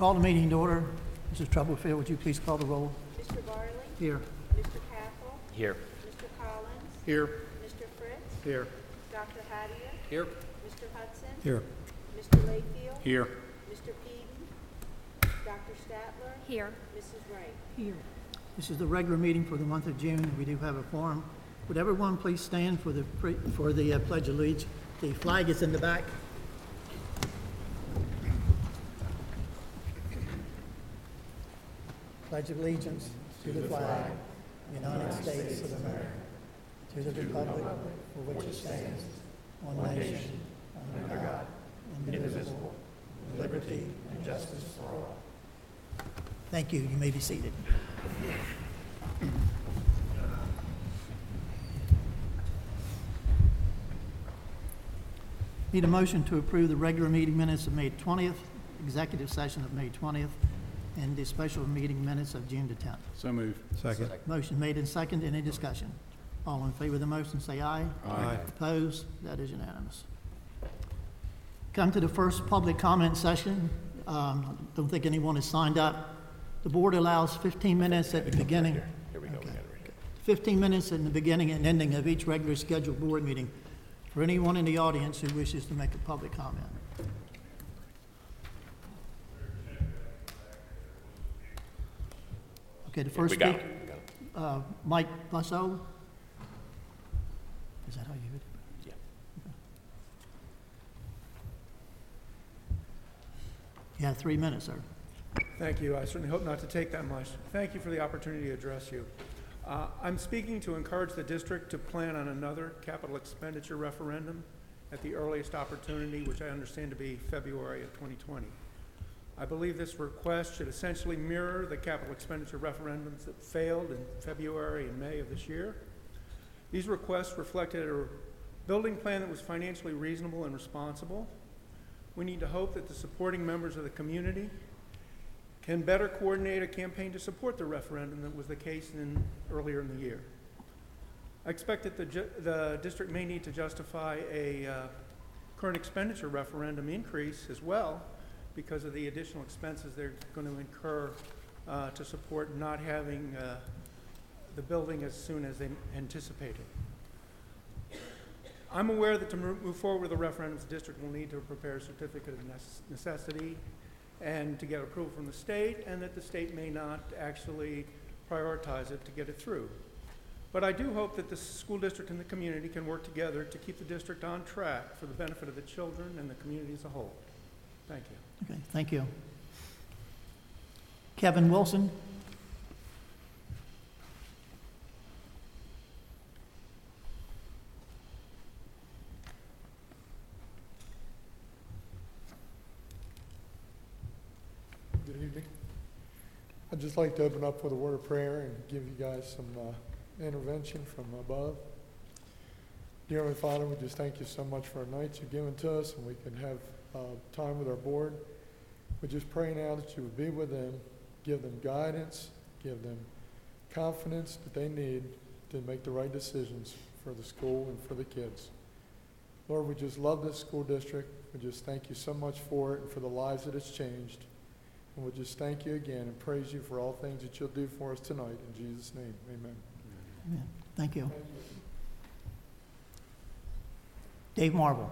Call the meeting to order. Mrs. Troublefield, would you please call the roll? Mr. Barley? Here. Mr. Capel? Here. Mr. Collins? Here. Mr. Fritz? Here. Dr. Hattier? Here. Mr. Hudson? Here. Mr. Layfield? Here. Mr. Peden? Dr. Statler? Here. Mrs. Wright? Here. This is the regular meeting for the month of June. We do have a forum. Would everyone please stand for the, pre- for the uh, Pledge of Allegiance? The flag is in the back. Pledge of Allegiance to the flag, of the United States of America, to the republic for which it stands, one nation, under God, indivisible, with liberty and justice for all. Thank you. You may be seated. Need a motion to approve the regular meeting minutes of May 20th, executive session of May 20th, and the special meeting minutes of June the 10th. So move. Second. Motion made and second. Any discussion? All in favor of the motion, say aye. Aye. Opposed? That is unanimous. Come to the first public comment session. Um, Don't think anyone has signed up. The board allows 15 minutes at the beginning. Here we go, we got it right here. 15 minutes in the beginning and ending of each regular scheduled board meeting for anyone in the audience who wishes to make a public comment. Okay, the first We got speaker, it, we got it. uh, Mike Busso. Is that how you do it? Yeah. You have three minutes, sir. Thank you. I certainly hope not to take that much. Thank you for the opportunity to address you. Uh, I'm speaking to encourage the district to plan on another capital expenditure referendum at the earliest opportunity, which I understand to be February of 2020. I believe this request should essentially mirror the capital expenditure referendums that failed in February and May of this year. These requests reflected a building plan that was financially reasonable and responsible. We need to hope that the supporting members of the community can better coordinate a campaign to support the referendum than was the case in, earlier in the year. I expect that the, ju- the district may need to justify a uh, current expenditure referendum increase as well because of the additional expenses they're going to incur uh, to support not having uh, the building as soon as they anticipated. I'm aware that to mo- move forward with the referendum, the district will need to prepare a certificate of necess- necessity and to get approval from the state, and that the state may not actually prioritize it to get it through. But I do hope that the school district and the community can work together to keep the district on track for the benefit of the children and the community as a whole. Thank you. Okay, thank you. Kevin Wilson? Good evening. I'd just like to open up with a word of prayer and give you guys some uh, intervention from above. Dear Heavenly Father, we just thank you so much for our nights you've given to us and we can have uh, time with our board. We just pray now that you would be with them, give them guidance, give them confidence that they need to make the right decisions for the school and for the kids. Lord, we just love this school district. We just thank you so much for it and for the lives that it's changed. And we'll just thank you again and praise you for all things that you'll do for us tonight. In Jesus' name, amen. Amen. Thank you. Dave Marvel?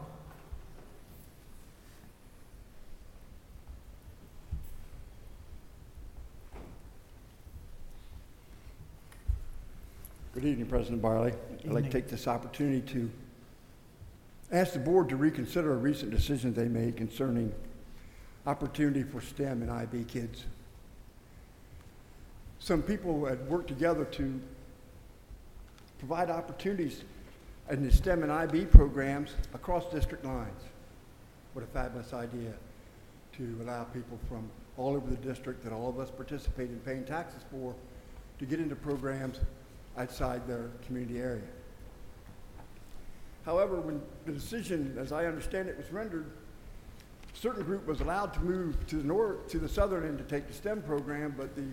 Good evening, President Barley. I'd like to take this opportunity to ask the board to reconsider a recent decision they made concerning opportunity for STEM and IB kids. Some people had worked together to provide opportunities in the STEM and IB programs across district lines. What a fabulous idea to allow people from all over the district that all of us participate in paying taxes for to get into programs outside their community area. However, when the decision, as I understand it, was rendered, a certain group was allowed to move to the north, to the southern end to take the STEM program, but the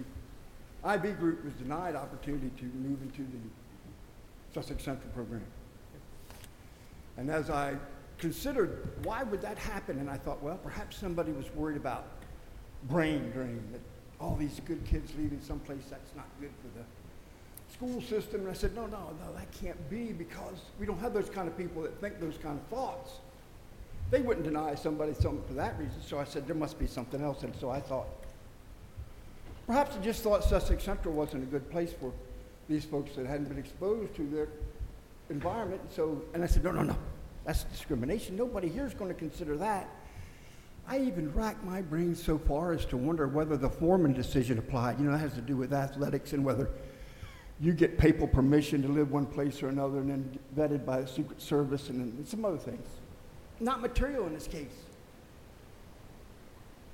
IB group was denied opportunity to move into the Sussex Central program. And as I considered why would that happen, and I thought, well, perhaps somebody was worried about brain drain, that all these good kids leaving someplace that's not good for the school system. And I said, no, no, no, that can't be because we don't have those kind of people that think those kind of thoughts. They wouldn't deny somebody something for that reason. So I said, there must be something else. And so I thought, perhaps I just thought Sussex Central wasn't a good place for these folks that hadn't been exposed to their environment. And so, and I said, no, no, no, that's discrimination. Nobody here is going to consider that. I even racked my brain so far as to wonder whether the Foreman decision applied. You know, that has to do with athletics and whether you get papal permission to live one place or another and then vetted by the Secret Service and, some other things. Not material in this case.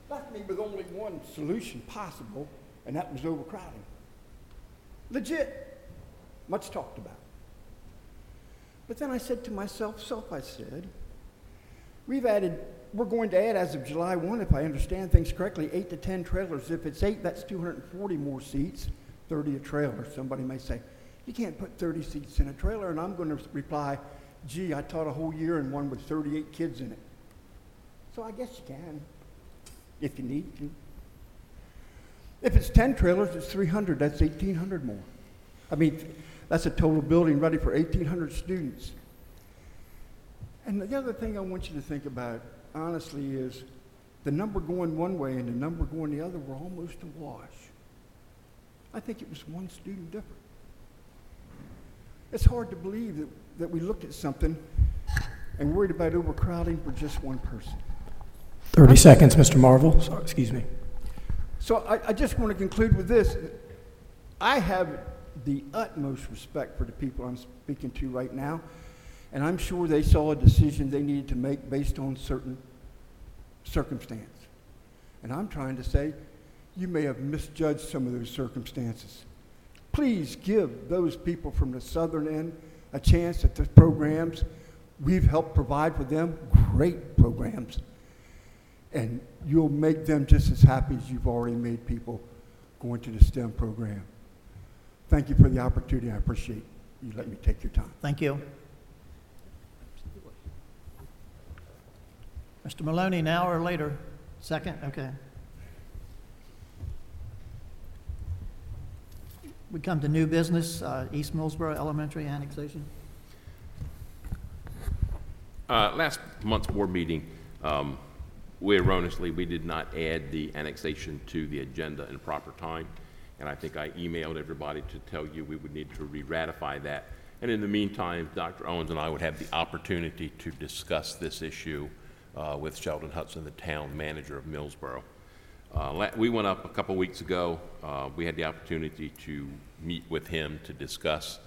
Left me with only one solution possible, and that was overcrowding. Legit. Much talked about. But then I said to myself, self, I said, we've added, we're going to add as of July 1, if I understand things correctly, eight to 10 trailers. If it's eight, that's 240 more seats, 30 a trailer. Somebody may say, you can't put 30 seats in a trailer. And I'm going to reply, gee, I taught a whole year in one with 38 kids in it. So I guess you can, if you need to. If it's 10 trailers, it's 300. That's 1,800 more. I mean, that's a total building ready for 1,800 students. And the other thing I want you to think about, honestly, is the number going one way and the number going the other were almost a wash. I think it was one student different. It's hard to believe that, that we looked at something and worried about overcrowding for just one person. 30 seconds, Mr. Marvel. Sorry, excuse me. So I, I just want to conclude with this. I have the utmost respect for the people I'm speaking to right now, and I'm sure they saw a decision they needed to make based on certain circumstance. And I'm trying to say, you may have misjudged some of those circumstances. Please give those people from the southern end a chance at the programs we've helped provide for them, great programs. And you'll make them just as happy as you've already made people going to the STEM program. Thank you for the opportunity. I appreciate you letting me take your time. Thank you. Mr. Maloney, now or later? Second? Okay. We come to new business, uh, East Millsboro Elementary annexation. Uh, Last month's board meeting, um, we erroneously, we did not add the annexation to the agenda in proper time, and I think I emailed everybody to tell you we would need to re-ratify that. And in the meantime, Dr. Owens and I would have the opportunity to discuss this issue uh, with Sheldon Hudson, the town manager of Millsboro. Uh, We went up a couple weeks ago. Uh, We had the opportunity to meet with him to discuss,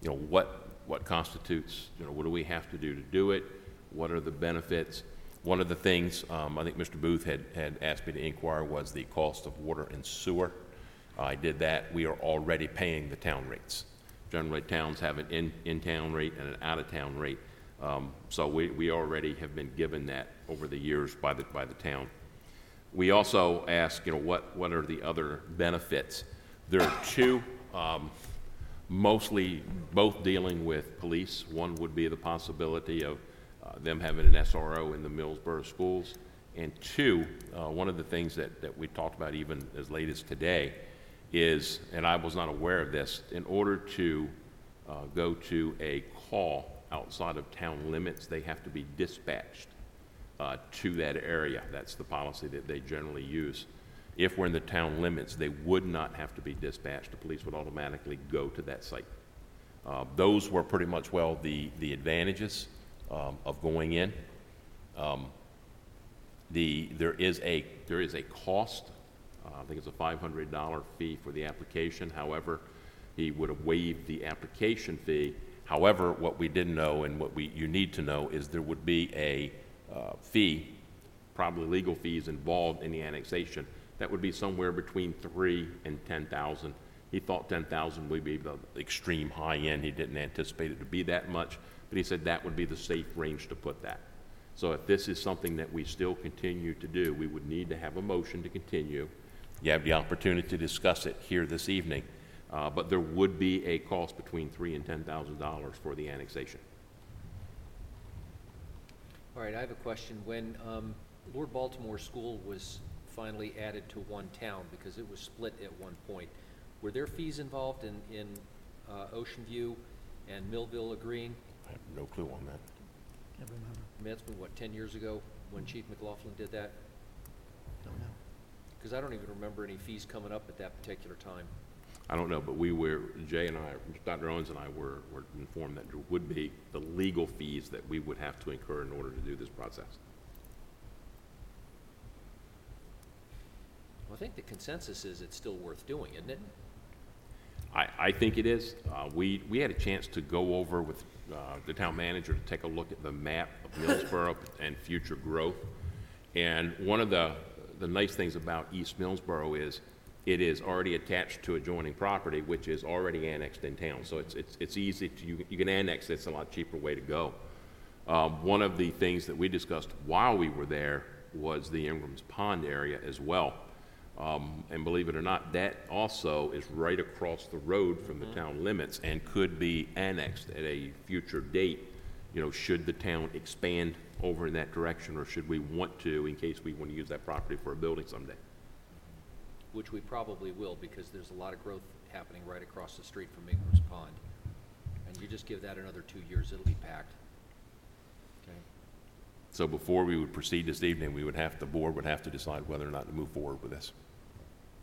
you know, what, what constitutes, you know, what do we have to do to do it? What are the benefits? One of the things, um, I think Mr. Booth had, had asked me to inquire was the cost of water and sewer. I did that. We are already paying the town rates. Generally, towns have an in, in-town rate and an out-of-town rate. Um, So we, we already have been given that over the years by the, by the town. We also ask, you know, what, what are the other benefits? There are two, um, mostly both dealing with police. One would be the possibility of uh, them having an SRO in the Millsboro schools. And two, uh, one of the things that, that we talked about even as late as today is, and I was not aware of this, in order to uh, go to a call outside of town limits, they have to be dispatched uh, to that area. That's the policy that they generally use. If we're in the town limits, they would not have to be dispatched. The police would automatically go to that site. Uh, Those were pretty much, well, the, the advantages um, of going in. Um, The, there is a, there is a cost, uh, I think it's a $500 fee for the application. However, he would have waived the application fee. However, what we didn't know and what we, you need to know is there would be a uh, fee, probably legal fees involved in the annexation. That would be somewhere between three and 10,000. He thought 10,000 would be the extreme high end. He didn't anticipate it to be that much, but he said that would be the safe range to put that. So if this is something that we still continue to do, we would need to have a motion to continue. You have the opportunity to discuss it here this evening, uh, but there would be a cost between three and ten thousand dollars for the annexation. All right, I have a question. When um, Lord Baltimore School was finally added to one town, because it was split at one point. Were there fees involved in, in uh, Ocean View and Millville agreeing? I have no clue on that. Can't remember, I mean, that's been, what, 10 years ago, when Chief McLaughlin did that? don't know. Because I don't even remember any fees coming up at that particular time. I don't know, but we were, Jay and I, Dr. Owens and I were, were informed that there would be the legal fees that we would have to incur in order to do this process. Well, I think the consensus is it's still worth doing, isn't it? I, I think it is. Uh, we, we had a chance to go over with, uh, the town manager to take a look at the map of Millsboro and future growth. And one of the, the nice things about East Millsboro is it is already attached to adjoining property, which is already annexed in town. So it's, it's, it's easy to, you, you can annex, it's a lot cheaper way to go. Um, one of the things that we discussed while we were there was the Ingram's Pond area as well. Um, and believe it or not, that also is right across the road from the town limits and could be annexed at a future date. You know, should the town expand over in that direction, or should we want to, in case we want to use that property for a building someday? Which we probably will, because there's a lot of growth happening right across the street from Ingram's Pond. And you just give that another two years, it'll be packed. Okay. So before we would proceed this evening, we would have, the board would have to decide whether or not to move forward with this.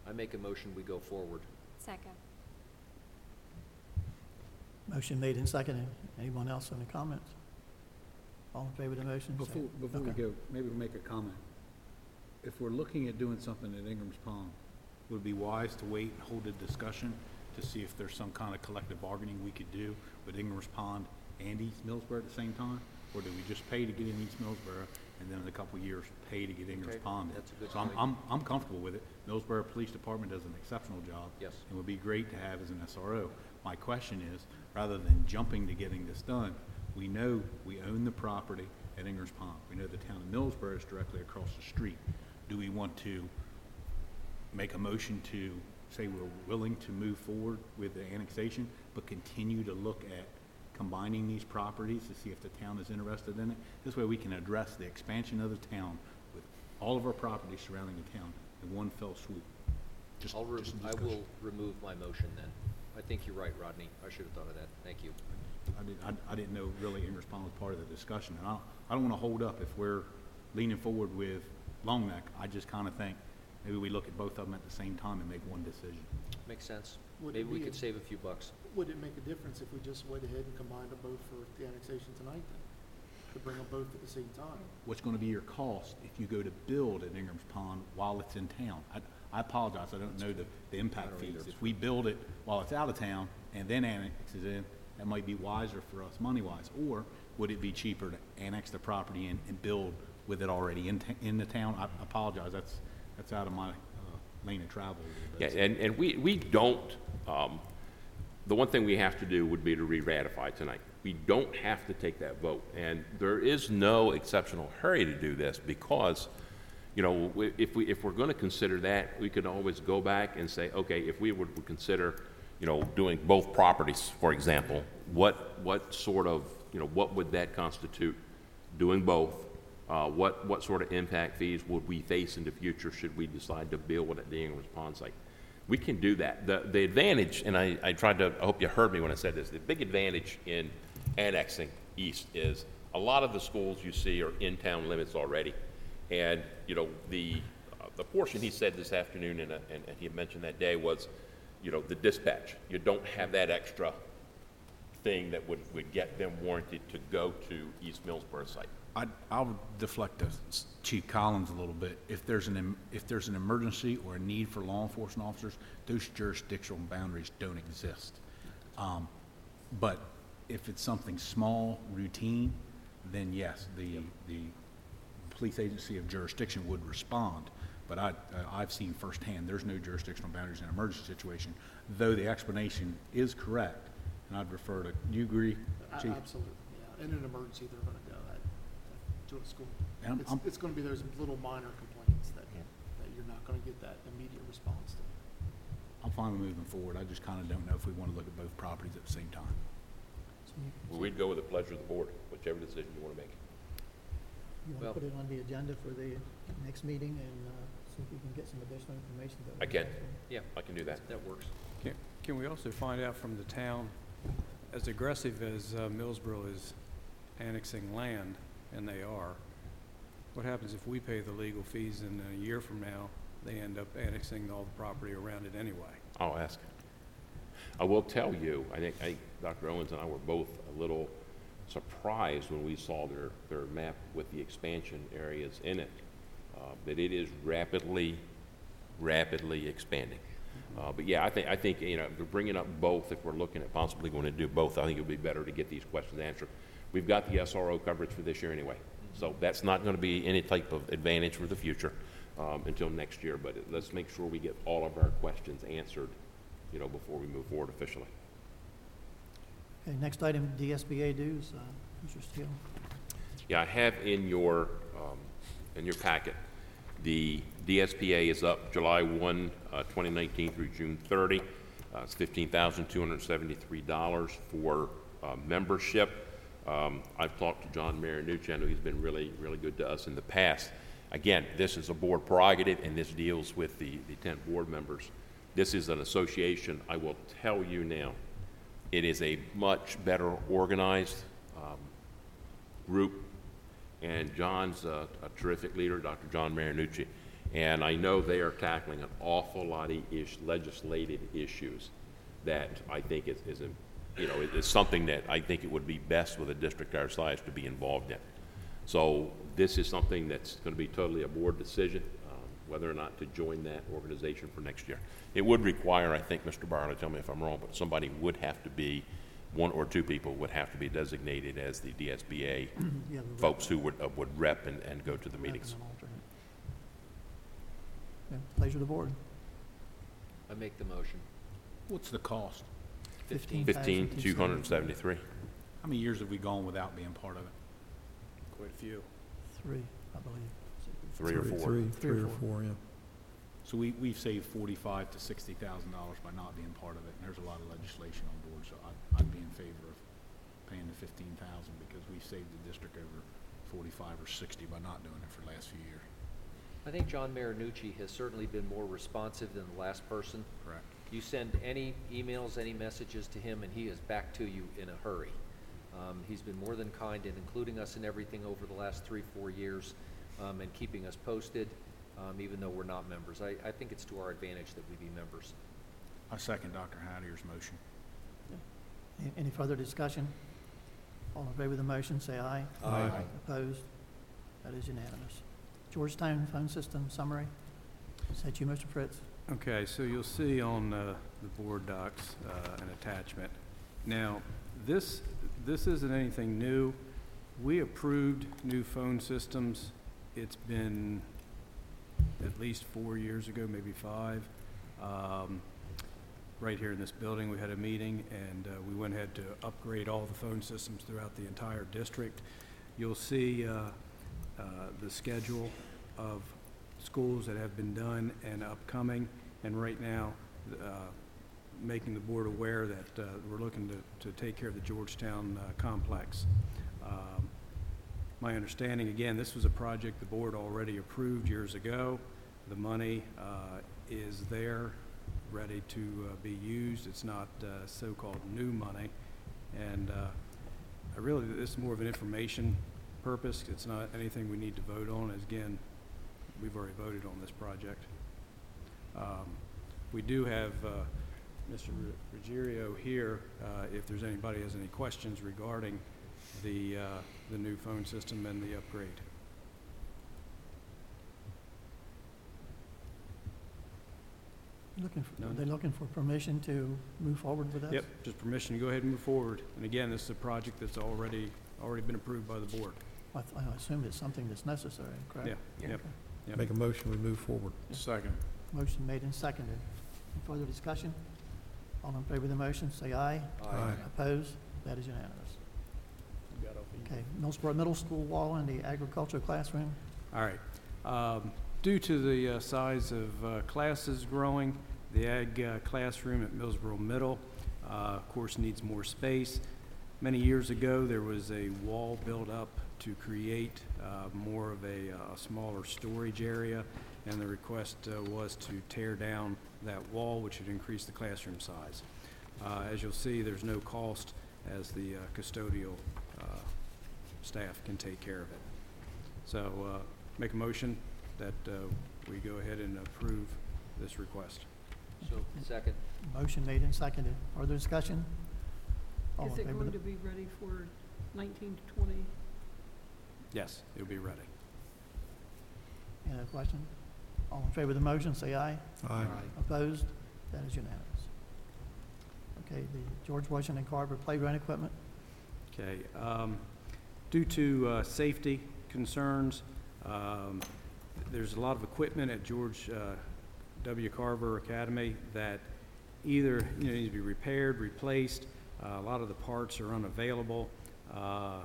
I make a motion, we go forward. Second. Motion made and seconded. Anyone else on the comments? All in favor of the motion? say- Before, before we Okay. go, maybe we'll make a comment. If we're looking at doing something at Ingram's Pond, would it be wise to wait and hold a discussion to see if there's some kind of collective bargaining we could do with Ingram's Pond and East Millsboro at the same time? Or do we just pay to get in East Millsboro and then in a couple of years pay to get Ingram's Okay, Pond in? that's a good So I'm, point. I'm, I'm comfortable with it. Millsboro Police Department does an exceptional job. Yes. And would be great to have as an SRO. My question is, rather than jumping to getting this done, we know we own the property at Ingram's Pond. We know the town of Millsboro is directly across the street. Do we want to make a motion to say we're willing to move forward with the annexation, but continue to look at combining these properties to see if the town is interested in it? This way we can address the expansion of the town with all of our properties surrounding the town in one fell swoop. Just- I'll, re- just I will remove my motion then. I think you're right, Rodney. I should have thought of that. Thank you. I didn't, I, I didn't know really in response was part of the discussion, and I, don't- I don't wanna hold up if we're leaning forward with Long Neck. I just kinda think maybe we look at both of them at the same time and make one decision. Makes sense. Would it Maybe we be could a- save a few bucks. Would it make a difference if we just went ahead and combined them both for the annexation tonight then? To bring them both at the same time? What's gonna be your cost if you go to build at Ingram's Pond while it's in town? I, I apologize, I don't know the, the impact fees. If we build it while it's out of town and then annex it in, that might be wiser for us money-wise. Or would it be cheaper to annex the property in and build with it already in, t- in the town? I apologize, that's, that's out of my, uh, lane of travel Yeah, and, and we, we don't, um, the one thing we have to do would be to re-ratify tonight. We don't have to take that vote, and there is no exceptional hurry to do this because, you know, if we, if we're gonna consider that, we could always go back and say, okay, if we would consider, you know, doing both properties, for example, what, what sort of, you know, what would that constitute doing both? Uh, what, what sort of impact fees would we face in the future should we decide to build at the Ingram's Pond site? We can do that. The, the advantage, and I, I tried to, I hope you heard me when I said this, the big advantage in annexing east is a lot of the schools you see are in town limits already. And, you know, the, uh, the portion he said this afternoon, and, uh, and and he had mentioned that day, was, you know, the dispatch. You don't have that extra thing that would, would get them warranted to go to East Millsboro site. I, I'll deflect to Chief Collins a little bit. If there's an, em- if there's an emergency or a need for law enforcement officers, those jurisdictional boundaries don't exist. Um, But if it's something small, routine, then yes, the, the police agency of jurisdiction would respond. But I, uh, I've seen firsthand, there's no jurisdictional boundaries in an emergency situation, though the explanation is correct. And I'd refer to, do you agree, Chief? Absolutely, yeah. In an emergency, they're gonna to a school. And I'm- It's, I'm- it's gonna be those little minor complaints that, that you're not gonna get that immediate response to. I'm fine with moving forward. I just kind of don't know if we want to look at both properties at the same time. Well, We'd go with the pleasure of the board, whichever decision you want to make. You want Well- to put it on the agenda for the next meeting and uh, see if you can get some additional information. that I would can. help them. Yeah, I can do that. that works. Can, can we also find out from the town, as aggressive as uh, Millsboro is annexing land, and they are, what happens if we pay the legal fees and a year from now, they end up annexing all the property around it anyway? I'll ask. I will tell you, I think, I think Dr. Owens and I were both a little surprised when we saw their, their map with the expansion areas in it, uh, that it is rapidly, rapidly expanding. Uh, But yeah, I think, I think, you know, we're bringing up both, if we're looking at possibly going to do both, I think it would be better to get these questions answered. We've got the SRO coverage for this year anyway, so that's not going to be any type of advantage for the future um, until next year, but let's make sure we get all of our questions answered, you know, before we move forward officially. Okay, next item, DSBA dues, uh, Mr. Steele. Yeah, I have in your, um, in your packet, the DSBA is up July 1, uh, 2019 through June 30. Uh, It's $15,273 for uh, membership. Um, I've talked to John Marinucci, he's been really, really good to us in the past. Again, this is a board prerogative, and this deals with the, the 10 board members. This is an association, I will tell you now, it is a much better organized um, group, and John's a a terrific leader, Dr. John Marinucci, and I know they are tackling an awful lot of ish, legislative issues that I think is, is, a- you know, it's something that I think it would be best with a district our size to be involved in. So this is something that's going to be totally a board decision, um, whether or not to join that organization for next year. It would require, I think, Mr. Barlow, tell me if I'm wrong, but somebody would have to be, one or two people would have to be designated as the DSBA Yeah, the folks who would, uh, would rep and, and go to the rep meetings. and an alternate. Yeah, Pleasure of the board. I make the motion. What's the cost? Fifteen. Fifteen, two hundred and seventy-three. How many years have we gone without being part of it? Quite a few. Three, I believe. Three or four. Three or four. yeah. So we, we've saved forty-five to sixty thousand dollars by not being part of it, and there's a lot of legislation on board, so I'd, I'd be in favor of paying the fifteen thousand, because we've saved the district over forty-five or sixty by not doing it for the last few years. I think John Marinucci has certainly been more responsive than the last person. Correct. You send any emails, any messages to him, and he is back to you in a hurry. Um, he's been more than kind in including us in everything over the last three, four years, um, and keeping us posted, um, even though we're not members. I, I think it's to our advantage that we be members. I second Dr. Hattier's motion. Any- Any further discussion? All in favor of the motion, say aye. Aye. Opposed? That is unanimous. Georgetown phone system summary. Is that you, Mr. Fritz? Okay, so you'll see on uh, the board docs uh, an attachment. Now, this, this isn't anything new. We approved new phone systems. It's been at least four years ago, maybe five. Um, Right here in this building, we had a meeting, and uh, we went ahead to upgrade all the phone systems throughout the entire district. You'll see uh, uh, the schedule of schools that have been done and upcoming, and right now, uh, making the board aware that uh, we're looking to, to take care of the Georgetown uh, complex. Um, My understanding, again, this was a project the board already approved years ago. The money uh, is there, ready to uh, be used. It's not uh, so-called new money. And I really, this is more of an information purpose. It's not anything we need to vote on. As Again, we've already voted on this project. Um, We do have uh, Mr. Ruggiero here, uh, if there's anybody has any questions regarding the, uh, the new phone system and the upgrade. Looking, for- are they looking for permission to move forward with this? Yep, just permission to go ahead and move forward. And again, this is a project that's already, already been approved by the board. I th- I assume it's something that's necessary, correct? Yeah, yep. Okay. Yep. Make a motion, we move forward. Second. Motion made and seconded. Any further discussion? All in favor of the motion, say aye. Aye. Opposed? That is unanimous. Okay, Millsboro Middle School wall in the agricultural classroom. All right. Um, Due to the uh, size of uh, classes growing, the ag uh, classroom at Millsboro Middle, uh, of course, needs more space. Many years ago, there was a wall built up to create uh, more of a uh, smaller storage area, and the request uh, was to tear down that wall, which would increase the classroom size. Uh, As you'll see, there's no cost as the uh, custodial uh, staff can take care of it. So uh, make a motion that uh, we go ahead and approve this request. So, second. Motion made and seconded. Further discussion? All in Is it favor going of to the- be ready for nineteen to twenty? Yes, it'll be ready. Any other question? All in favor of the motion, say aye. Aye. Opposed? That is unanimous. Okay, the George Washington Carver Playground Equipment, Okay, um, due to, uh, safety concerns, um, there's a lot of equipment at George, uh, W. Carver Academy that either, you know, needs to be repaired, replaced, uh, a lot of the parts are unavailable, uh,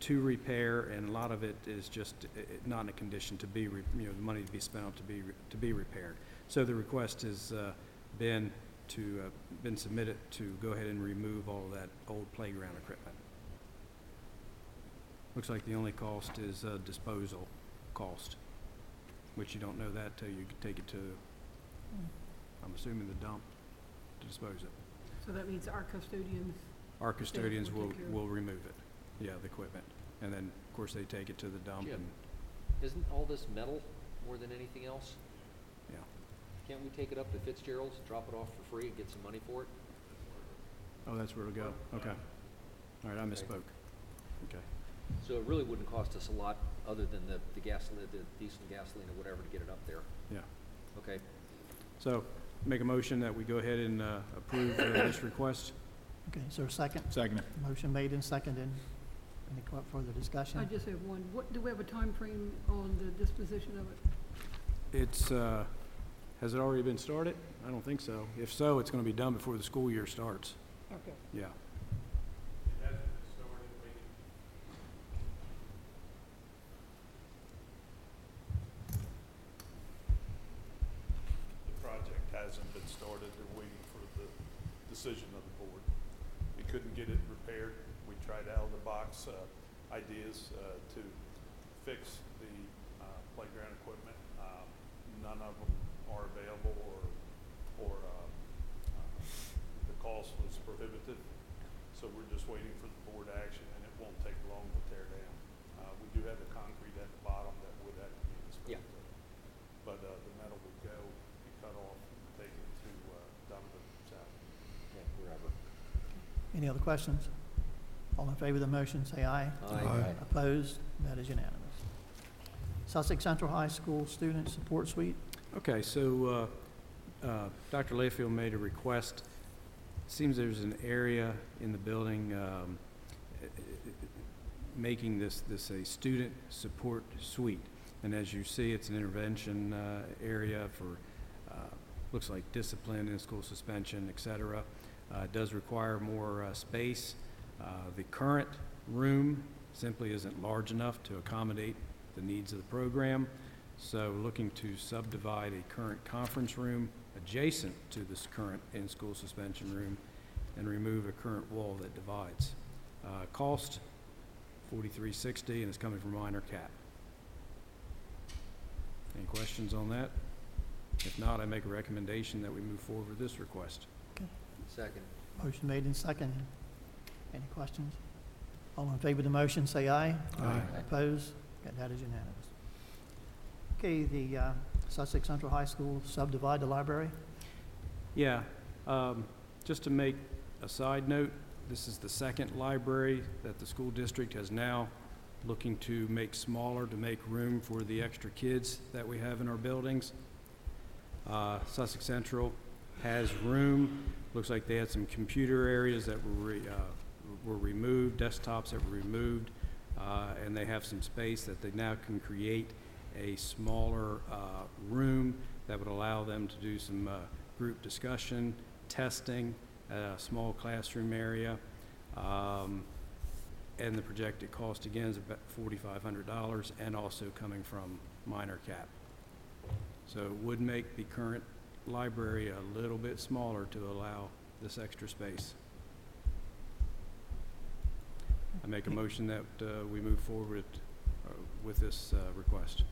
to repair, and a lot of it is just uh, not in a condition to be, re- you know, the money to be spent on to be, re- to be repaired. So the request has, uh, been to, uh, been submitted to go ahead and remove all of that old playground equipment. Looks like the only cost is uh, disposal cost, which you don't know that till you take it to, I'm assuming the dump to dispose it. So that means our custodians, Our custodians will will, take care of it. will remove it, yeah, the equipment. And then, of course, they take it to the dump Jim. and, Isn't all this metal more than anything else? yeah. Can't we take it up to Fitzgerald's, drop it off for free and get some money for it? Oh, that's where it'll go, okay. All right, I misspoke. Okay. So it really wouldn't cost us a lot, other than the, the gasoline, the diesel gasoline or whatever to get it up there. Yeah. Okay, So, make a motion that we go ahead and uh, approve uh, this request. okay, is there a second? Second. Motion made and seconded. Any que- further discussion? I just have one. What, do we have a time frame on the disposition of it? It's, uh, has it already been started? I don't think so. If so, it's gonna be done before the school year starts. Okay. Yeah. The project hasn't been started, they're waiting for the decision of the board. We couldn't get it repaired, we tried out-of-the-box, uh, ideas, uh, to fix the, uh, playground equipment. Um, None of them are available or, or, uh, uh, the cost was prohibitive. So we're just waiting for the board action and it won't take long to tear down. Uh, we do have the concrete at the bottom that would have to be Yeah. disposed of. But, uh, the metal would go, be cut off, and taken to, uh, Donovan South. yeah, wherever. Any other questions? All in favor of the motion, say aye. Aye. Opposed? That is unanimous. Sussex Central High School Student Support Suite, Okay, so, uh, uh, Dr. Layfield made a request. Seems there's an area in the building, um, eh, eh, making this, this a student support suite. And as you see, it's an intervention, uh, area for, uh, looks like discipline and school suspension, et cetera. Uh, it does require more, uh, space. Uh, the current room simply isn't large enough to accommodate the needs of the program. So looking to subdivide a current conference room adjacent to this current in-school suspension room and remove a current wall that divides. Uh, Cost, forty-three sixty, and it's coming from minor cap. Any questions on that? If not, I make a recommendation that we move forward with this request. Second. motion made and seconded. Any questions? All in favor of the motion, say aye. Aye. Opposed? Okay, That is unanimous. Okay, the uh, Sussex Central High School subdivide the library. Yeah, um, just to make a side note, this is the second library that the school district has now looking to make smaller to make room for the extra kids that we have in our buildings. Uh, Sussex Central has room, looks like they had some computer areas that were, re- uh, were removed, desktops that were removed, uh, and they have some space that they now can create a smaller uh, room that would allow them to do some uh, group discussion, testing, a small classroom area. Um, And the projected cost again is about forty-five hundred dollars and also coming from minor cap. So it would make the current library a little bit smaller to allow this extra space. I make a motion that uh, we move forward uh, with this uh, request.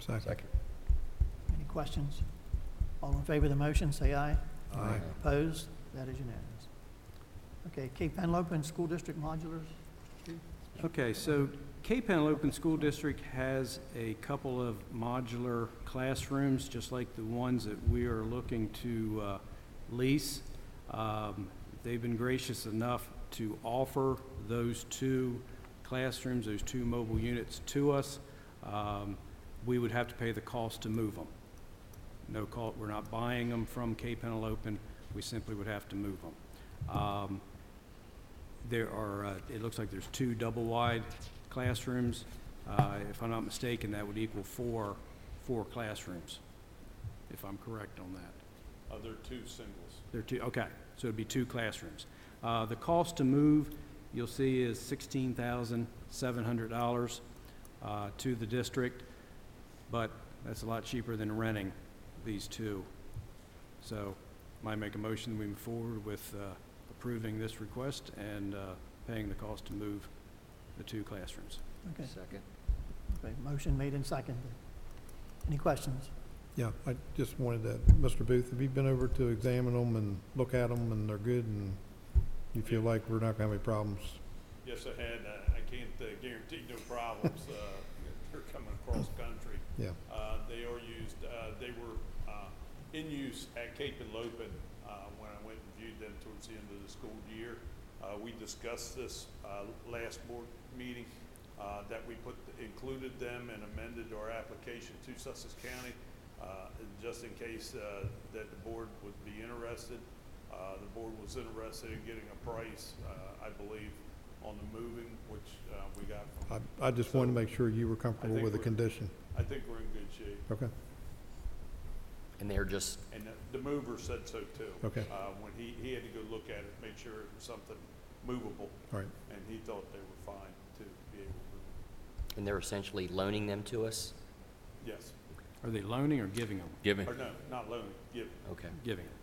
Second. Any questions? All in favor of the motion, say aye. Aye. Opposed? That is unanimous. Okay, Cape Henlopen School District modulars? Okay, so Cape Henlopen School District has a couple of modular classrooms, just like the ones that we are looking to uh, lease. Um, They've been gracious enough to offer those two classrooms, those two mobile units to us. Um, We would have to pay the cost to move them. No call, we're not buying them from Cape Henlopen, we simply would have to move them. Um, there are, uh, it looks like there's two double-wide classrooms. Uh, If I'm not mistaken, that would equal four, four classrooms, if I'm correct on that. Uh, there are two singles. There are two, okay, so it'd be two classrooms. Uh, The cost to move, you'll see, is sixteen thousand seven hundred dollars uh, to the district, but that's a lot cheaper than renting these two. So, might make a motion, we move forward with uh, approving this request and uh, paying the cost to move the two classrooms. Okay, Second. okay, motion made and seconded. Any questions? Yeah, I just wanted to, Mr. Booth, have you been over to examine them and look at them and they're good and you feel like we're not gonna have any problems? Yes, I had, uh, I can't uh, guarantee no problems, uh, they're coming across country. Yeah. Uh, they are used, uh, they were, uh, in use at Cape Henlopen, uh, when I went and viewed them towards the end of the school year. Uh, we discussed this, uh, last board meeting, uh, that we put, included them and amended our application to Sussex County, uh, just in case, uh, that the board would be interested. Uh, the board was interested in getting a price, uh, I believe, on the moving, which, uh, we got from I, I just wanted to make sure you were comfortable think with the we're- condition. I think we're in good shape. Okay, And they're just, And the- the mover said so too. Okay. Uh, when he, he had to go look at it, make sure it was something movable, all right. and he thought they were fine to be able to move. and they're essentially loaning them to us? Yes, Are they loaning or giving them? Given, or no, not loaning, give. Okay. Giving them.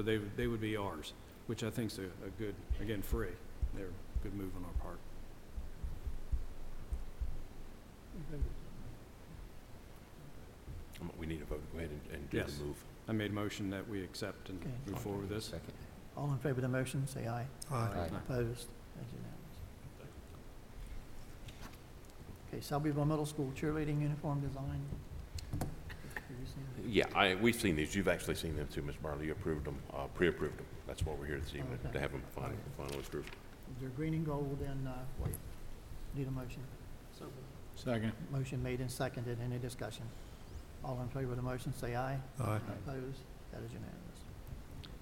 So they, would- they would be ours, which I think's a, a good, again, free. They're a good move on our part. we need a vote, go ahead and, and do Yes. the move. I made a motion that we accept and Okay. move forward with this. Second. All in favor of the motion, say aye. Aye. Aye. Opposed? That's unanimous. Okay, Selbyville Middle School cheerleading uniform design. Have you seen it? Yeah, I, we've seen these, you've actually seen them too, Ms. Barley, you approved them, uh, pre-approved them. That's why we're here this evening, Okay. to have them finally, finally approved. They're green and gold and, uh, wait, need a motion. Second. Motion made and seconded. Any discussion? All in favor of the motion, say aye. Aye. Opposed? That is unanimous.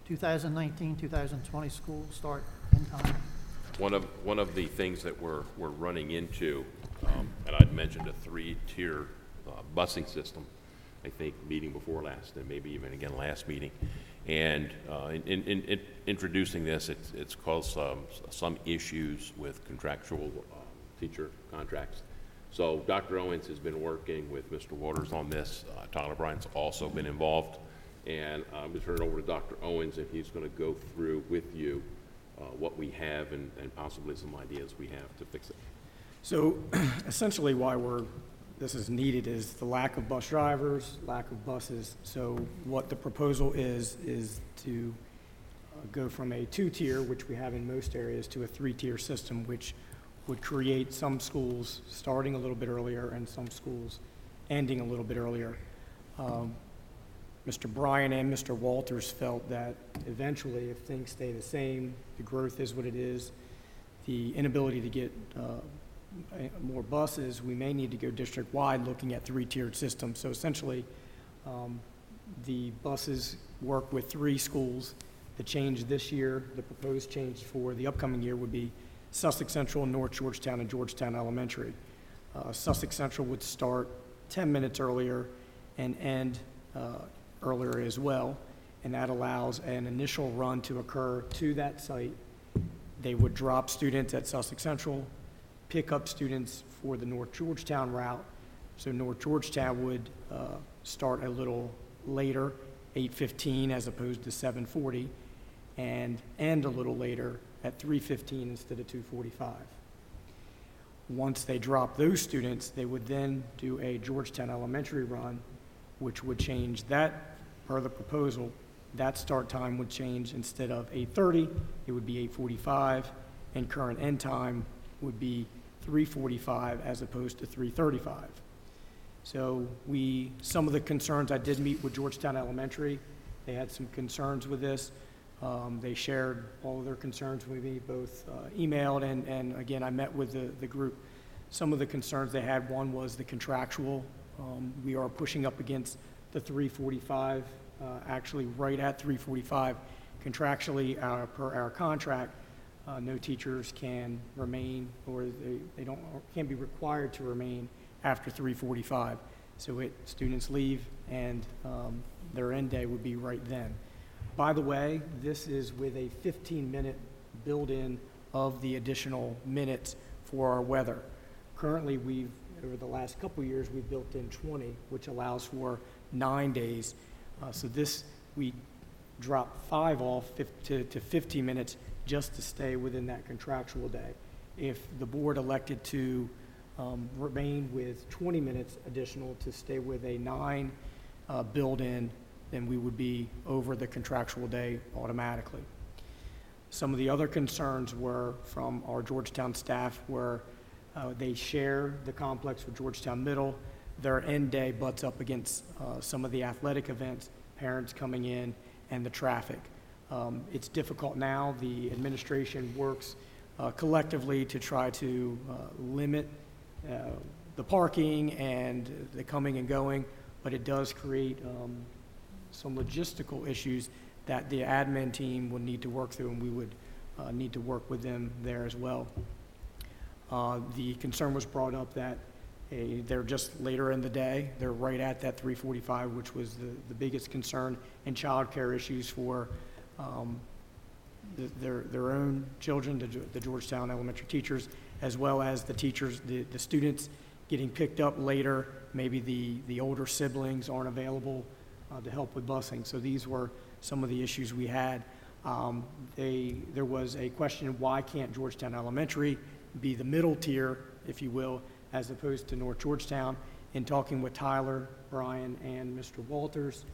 2019, 2020 school start in time. One of, one of the things that we're, we're running into, um, and I'd mentioned a three-tier uh, busing system, I think, meeting before last, and maybe even again last meeting. And uh, in, in, in introducing this, it's, it's caused some, some issues with contractual um, teacher contracts. So Dr. Owens has been working with Mr. Waters on this. Uh, Tyler Bryant's also been involved. And I'm going to turn it over to Dr. Owens, and he's going to go through with you uh, what we have and, and possibly some ideas we have to fix it. So essentially why we're, this is needed is the lack of bus drivers, lack of buses. So what the proposal is, is to uh, go from a two-tier, which we have in most areas, to a three-tier system, which would create some schools starting a little bit earlier and some schools ending a little bit earlier. Um, Mr. Bryan and Mr. Walters felt that eventually, if things stay the same, the growth is what it is, the inability to get uh, more buses, we may need to go district-wide looking at three-tiered systems. So essentially, um, the buses work with three schools. The change this year, the proposed change for the upcoming year would be Sussex Central, North Georgetown, and Georgetown Elementary. Uh, Sussex Central would start 10 minutes earlier and end uh, earlier as well, and that allows an initial run to occur to that site. They would drop students at Sussex Central, pick up students for the North Georgetown route. So North Georgetown would uh, start a little later, 8:15 as opposed to 7:40, and end a little later at 3:15 instead of 2:45. Once they drop those students, they would then do a Georgetown Elementary run which would change that, per the proposal, that start time would change instead of 8:30, it would be 8:45, and current end time would be 3:45 as opposed to 3:35. So we, some of the concerns, I did meet with Georgetown Elementary. They had some concerns with this. Um, They shared all of their concerns with me, both uh, emailed and, and again, I met with the, the group. Some of the concerns they had, one was the contractual. Um, We are pushing up against the 345, uh, actually right at 345. Contractually, uh, per our contract, uh, no teachers can remain, or they, they don't, or can be required to remain after 3:45. So it, students leave, and um, their end day would be right then. By the way, this is with a 15-minute build-in of the additional minutes for our weather. Currently, we've, over the last couple years, we've built in 20, which allows for nine days. Uh, So this, we drop five off to, to 15 minutes just to stay within that contractual day. If the board elected to um, remain with 20 minutes additional to stay with a nine uh, build-in, then we would be over the contractual day automatically. Some of the other concerns were from our Georgetown staff where uh, they share the complex with Georgetown Middle. Their end day butts up against uh, some of the athletic events, parents coming in, and the traffic. Um, It's difficult now. The administration works uh, collectively to try to uh, limit uh, the parking and the coming and going, but it does create um, some logistical issues that the admin team would need to work through, and we would uh, need to work with them there as well. Uh, The concern was brought up that they're just later in the day, they're right at that 3:45, which was the the biggest concern, and childcare issues for um, the- their their own children, the the Georgetown elementary teachers, as well as the teachers, the the students getting picked up later, maybe the the older siblings aren't available uh, to help with busing. So these were some of the issues we had. Um, They, there was a question, why can't Georgetown Elementary be the middle tier, if you will, as opposed to North Georgetown? In talking with Tyler, Brian, and Mr. Walters,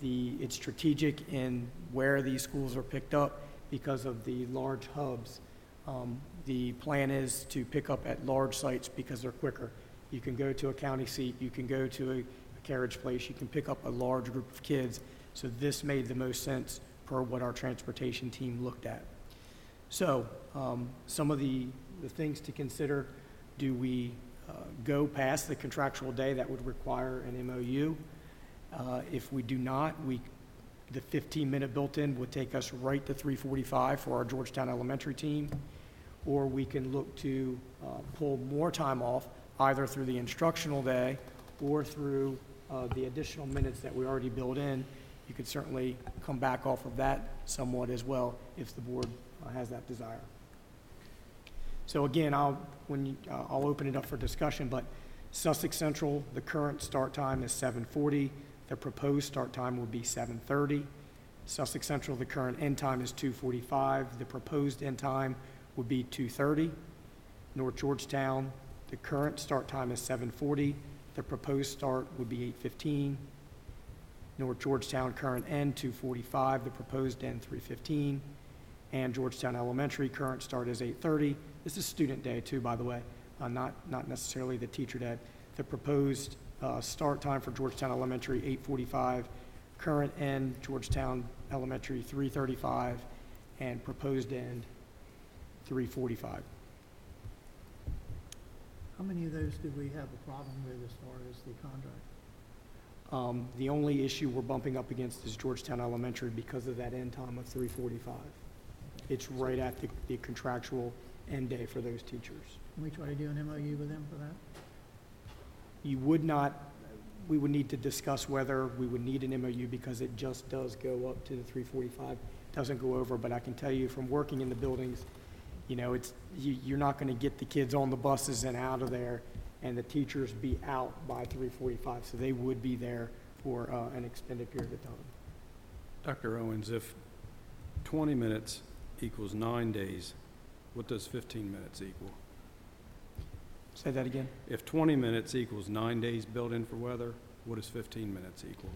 the, it's strategic in where these schools are picked up because of the large hubs. Um, The plan is to pick up at large sites because they're quicker. You can go to a county seat, you can go to a carriage place, you can pick up a large group of kids. So this made the most sense per what our transportation team looked at. So, um, some of the, the things to consider, do we uh, go past the contractual day that would require an MOU? Uh, If we do not, we, the 15-minute built-in would take us right to 3:45 for our Georgetown Elementary team. Or we can look to uh, pull more time off, either through the instructional day or through uh, the additional minutes that we already built in. You could certainly come back off of that somewhat as well, if the board uh, has that desire. So again, I'll, when, you- uh, I'll open it up for discussion, but Sussex Central, the current start time is 7:40. The proposed start time will be 7:30. Sussex Central, the current end time is 2:45. The proposed end time would be 2:30. North Georgetown, the current start time is 7:40. The proposed start would be 8:15. North Georgetown, current end 2:45, the proposed end 3:15. And Georgetown Elementary, current start is 8:30. This is student day too, by the way, uh, not, not necessarily the teacher day. The proposed uh, start time for Georgetown Elementary, 8:45. Current end, Georgetown Elementary, 3:35. And proposed end, 3:45. How many of those do we have a problem with as far as the contract? Um, The only issue we're bumping up against is Georgetown Elementary because of that end time of 3:45. It's right at the the contractual end day for those teachers. Can we try to do an MOU with them for that? You would not, we would need to discuss whether we would need an MOU because it just does go up to the 345, doesn't go over, but I can tell you from working in the buildings, you know, it's, you, you're not going to get the kids on the buses and out of there and the teachers be out by 345, so they would be there for uh, an extended period of time. Dr. Owens, if 20 minutes equals nine days, what does 15 minutes equal? Say that again? If 20 minutes equals nine days built in for weather, What does 15 minutes equal?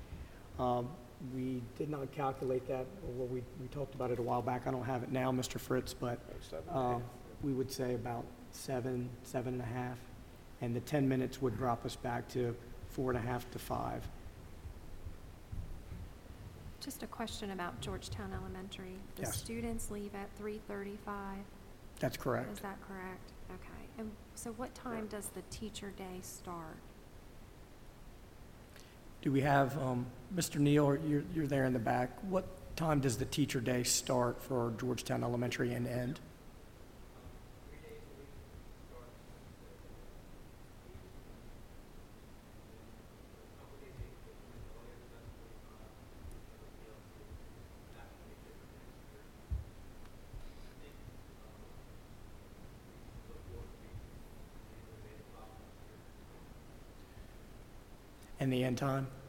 Um, We did not calculate that, or we, we talked about it a while back. I don't have it now, Mr. Fritz, but um, we would say about seven, seven and a half. And the 10 minutes would drop us back to four and a half to five. Just a question about Georgetown Elementary. The Yes. students leave at three thirty-five, That's correct. is that correct? And so what time does the teacher day start? Do we have, um, Mr. Neal, you're, you're there in the back. What time does the teacher day start for Georgetown Elementary and end? And the end time?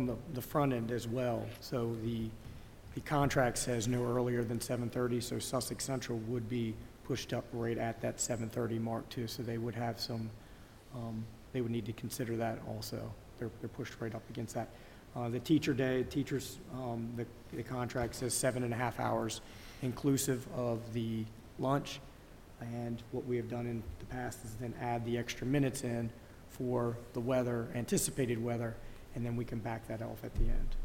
On the, the front end as well. So the, the contract says no earlier than 7:30, so Sussex Central would be pushed up right at that 7:30 mark too. So they would have some, um, they would need to consider that also. They're, they're pushed right up against that. Uh, The teacher day, teachers, um, the, the contract says seven and a half hours inclusive of the lunch. And what we have done in the past is then add the extra minutes in for the weather, anticipated weather, and then we can back that off at the end.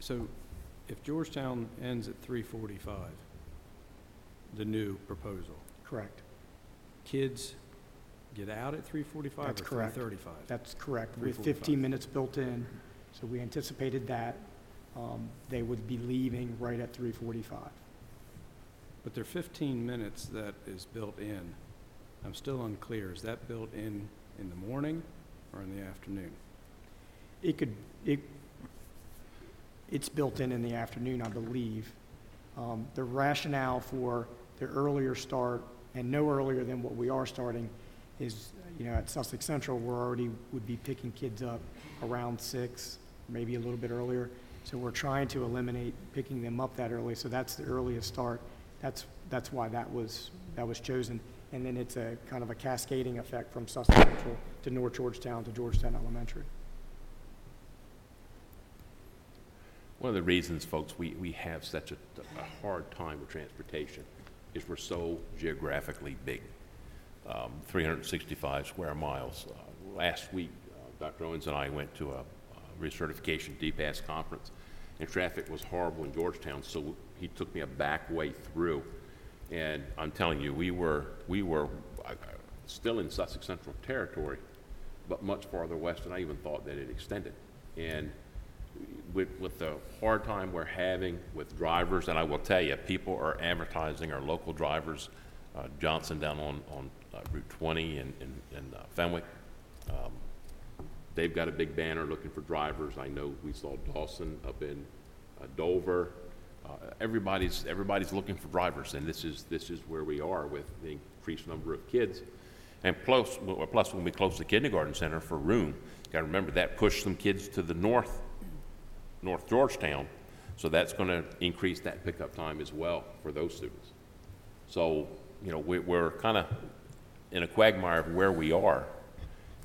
So if Georgetown ends at 3:45, the new proposal, Correct. kids get out at 3:45 That's or correct. 3:35? That's correct. We have 3:45. 15 minutes built in, so we anticipated that. Um, They would be leaving right at 3:45. But there are 15 minutes that is built in. I'm still unclear. Is that built in in the morning or in the afternoon? It could, it, it's built in in the afternoon, I believe. Um, The rationale for the earlier start, and no earlier than what we are starting, is, you know, at Sussex Central, we're already, would be picking kids up around six, maybe a little bit earlier. So we're trying to eliminate picking them up that early, so that's the earliest start. That's, that's why that was, that was chosen. And then it's a kind of a cascading effect from Sussex Central to North Georgetown to Georgetown Elementary. One of the reasons, folks, we, we have such a, a hard time with transportation is we're so geographically big. Um, 365 square miles. Uh, Last week, uh, Dr. Owens and I went to a uh, recertification DPAS conference, and traffic was horrible in Georgetown, so he took me a back way through. And I'm telling you, we were, we were still in Sussex Central territory, but much farther west than I even thought that it extended. And with, with the hard time we're having with drivers, and I will tell you, people are advertising our local drivers, uh, Johnson down on, on uh, Route 20 and, and, and uh, Fenwick. Um, They've got a big banner looking for drivers. I know we saw Dawson up in uh, Dover. Uh, Everybody's, everybody's looking for drivers, and this is, this is where we are with the increased number of kids. And plus, plus when we close the kindergarten center for room, got to remember that pushed some kids to the north, North Georgetown, so that's going to increase that pickup time as well for those students. So, you know, we, we're kind of in a quagmire of where we are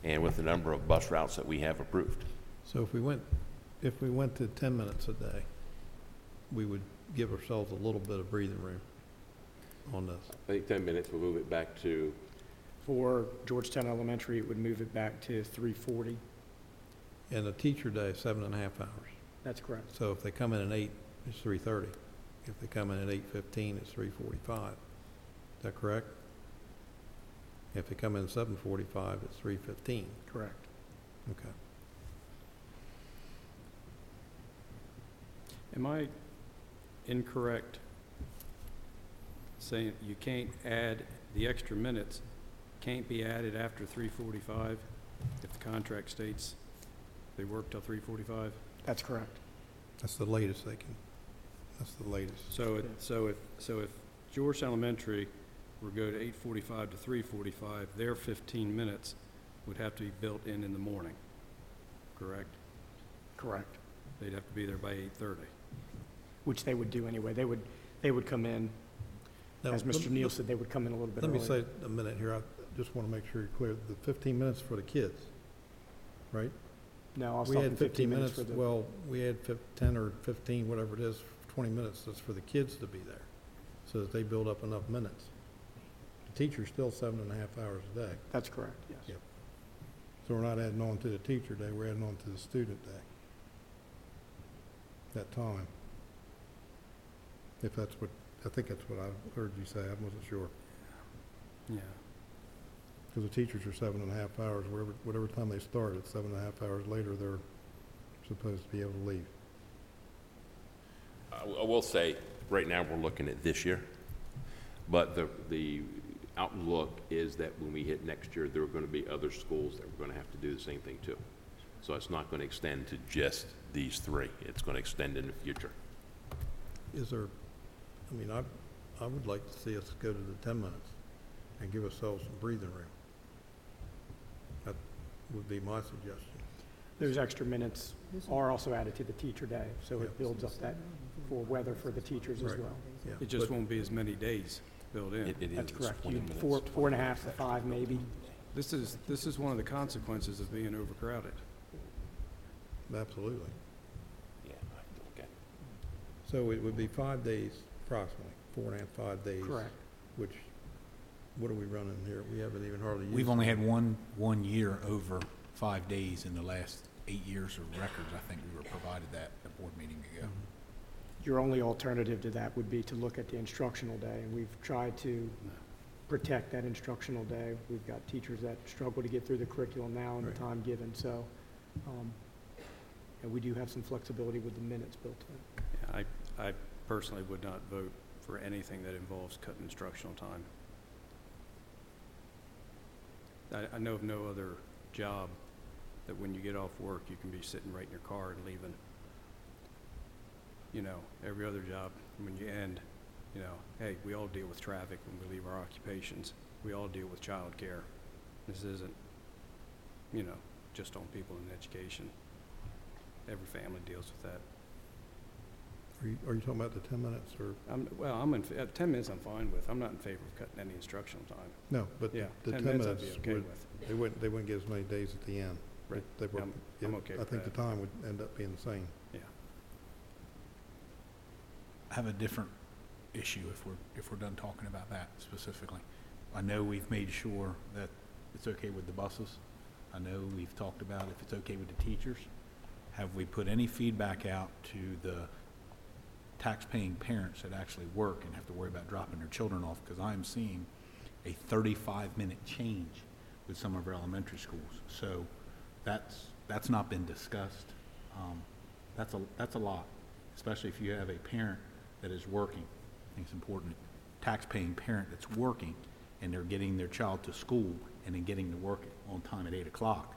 and with the number of bus routes that we have approved. So if we went, if we went to ten minutes a day, we would give ourselves a little bit of breathing room on this. I think 10 minutes, we'll move it back to, For Georgetown Elementary, it would move it back to 340. And a teacher day, seven and a half hours. That's correct. So if they come in at eight, it's three thirty. If they come in at eight fifteen, it's three forty-five. Is that correct? If they come in at seven forty-five, it's three fifteen. Correct. Okay. Am I incorrect saying you can't add, the extra minutes can't be added after 3:45 if the contract states They work till three forty-five? That's correct. That's the latest they can, that's the latest. So it, so if, so if George Elementary were to go to eight forty-five to three forty-five, their fifteen minutes would have to be built in in the morning, correct? Correct. They'd have to be there by eight thirty. Which they would do anyway. They would, they would come in, Now, as let- Mr. Neal said, they would come in a little bit Let early. me say a minute here, I just want to make sure you're clear. The 15 minutes for the kids, right? No, I was We talking had 15 minutes for the, Well, we had fif- 10 or 15, whatever it is, 20 minutes, that's for the kids to be there, so that they build up enough minutes. The teacher's still seven and a half hours a day, that's correct, yes. Yep. so we're not adding on to the teacher day, we're adding on to the student day. That time. If that's what, I think that's what I heard you say, I wasn't sure. Yeah. Because the teachers are seven and a half hours, whatever, whatever time they start, it's seven and a half hours later, they're supposed to be able to leave. I w- I will say, right now, we're looking at this year, but the, the outlook is that when we hit next year, there are going to be other schools that we're going to have to do the same thing too. So it's not going to extend to just these three. It's going to extend in the future. Is there, I mean, I, I would like to see us go to the ten minutes and give ourselves some breathing room. That would be my suggestion. Those extra minutes are also added to the teacher day, so it builds up that for weather for the teachers as Right. well. Yeah, It just but- won't be as many days built in. It- it That's correct. You, four, four and a half to five maybe. This is, this is one of the consequences of being overcrowded. Absolutely. Yeah, okay. So it would be five days approximately, four and a half, five days. Correct. Which, what are we running here? We haven't even hardly used. We've only had one, one year over five days in the last eight years of records. I think we were provided that at a board meeting ago. Your only alternative to that would be to look at the instructional day, and we've tried to protect that instructional day. We've got teachers that struggle to get through the curriculum now and the Right. time given, so, um, and we do have some flexibility with the minutes built in. Yeah, I, I personally would not vote for anything that involves cutting instructional time. I, I know of no other job that when you get off work, you can be sitting right in your car and leaving. You know, every other job, when you end, you know, hey, we all deal with traffic when we leave our occupations. We all deal with childcare. This isn't, you know, just on people in education. Every family deals with that. Are you, are you talking about the ten minutes or, I'm, well, I'm in, f- uh, ten minutes I'm fine with. I'm not in favor of cutting any instructional time. no, but Yeah, the 10 ten minutes I'd be okay would, with. they wouldn't, they wouldn't get as many days at the end. Right. They were- I'm- I'm yeah, okay I with think the that. time would end up being the same. Yeah. I have a different issue if we're, if we're done talking about that specifically. I know we've made sure that it's okay with the buses. I know we've talked about if it's okay with the teachers. Have we put any feedback out to the tax-paying parents that actually work and have to worry about dropping their children off? Because I'm seeing a thirty-five minute change with some of our elementary schools. So that's, that's not been discussed. Um, That's a, that's a lot, especially if you have a parent that is working. I think it's important, tax-paying parent that's working and they're getting their child to school and then getting to work on time at eight o'clock.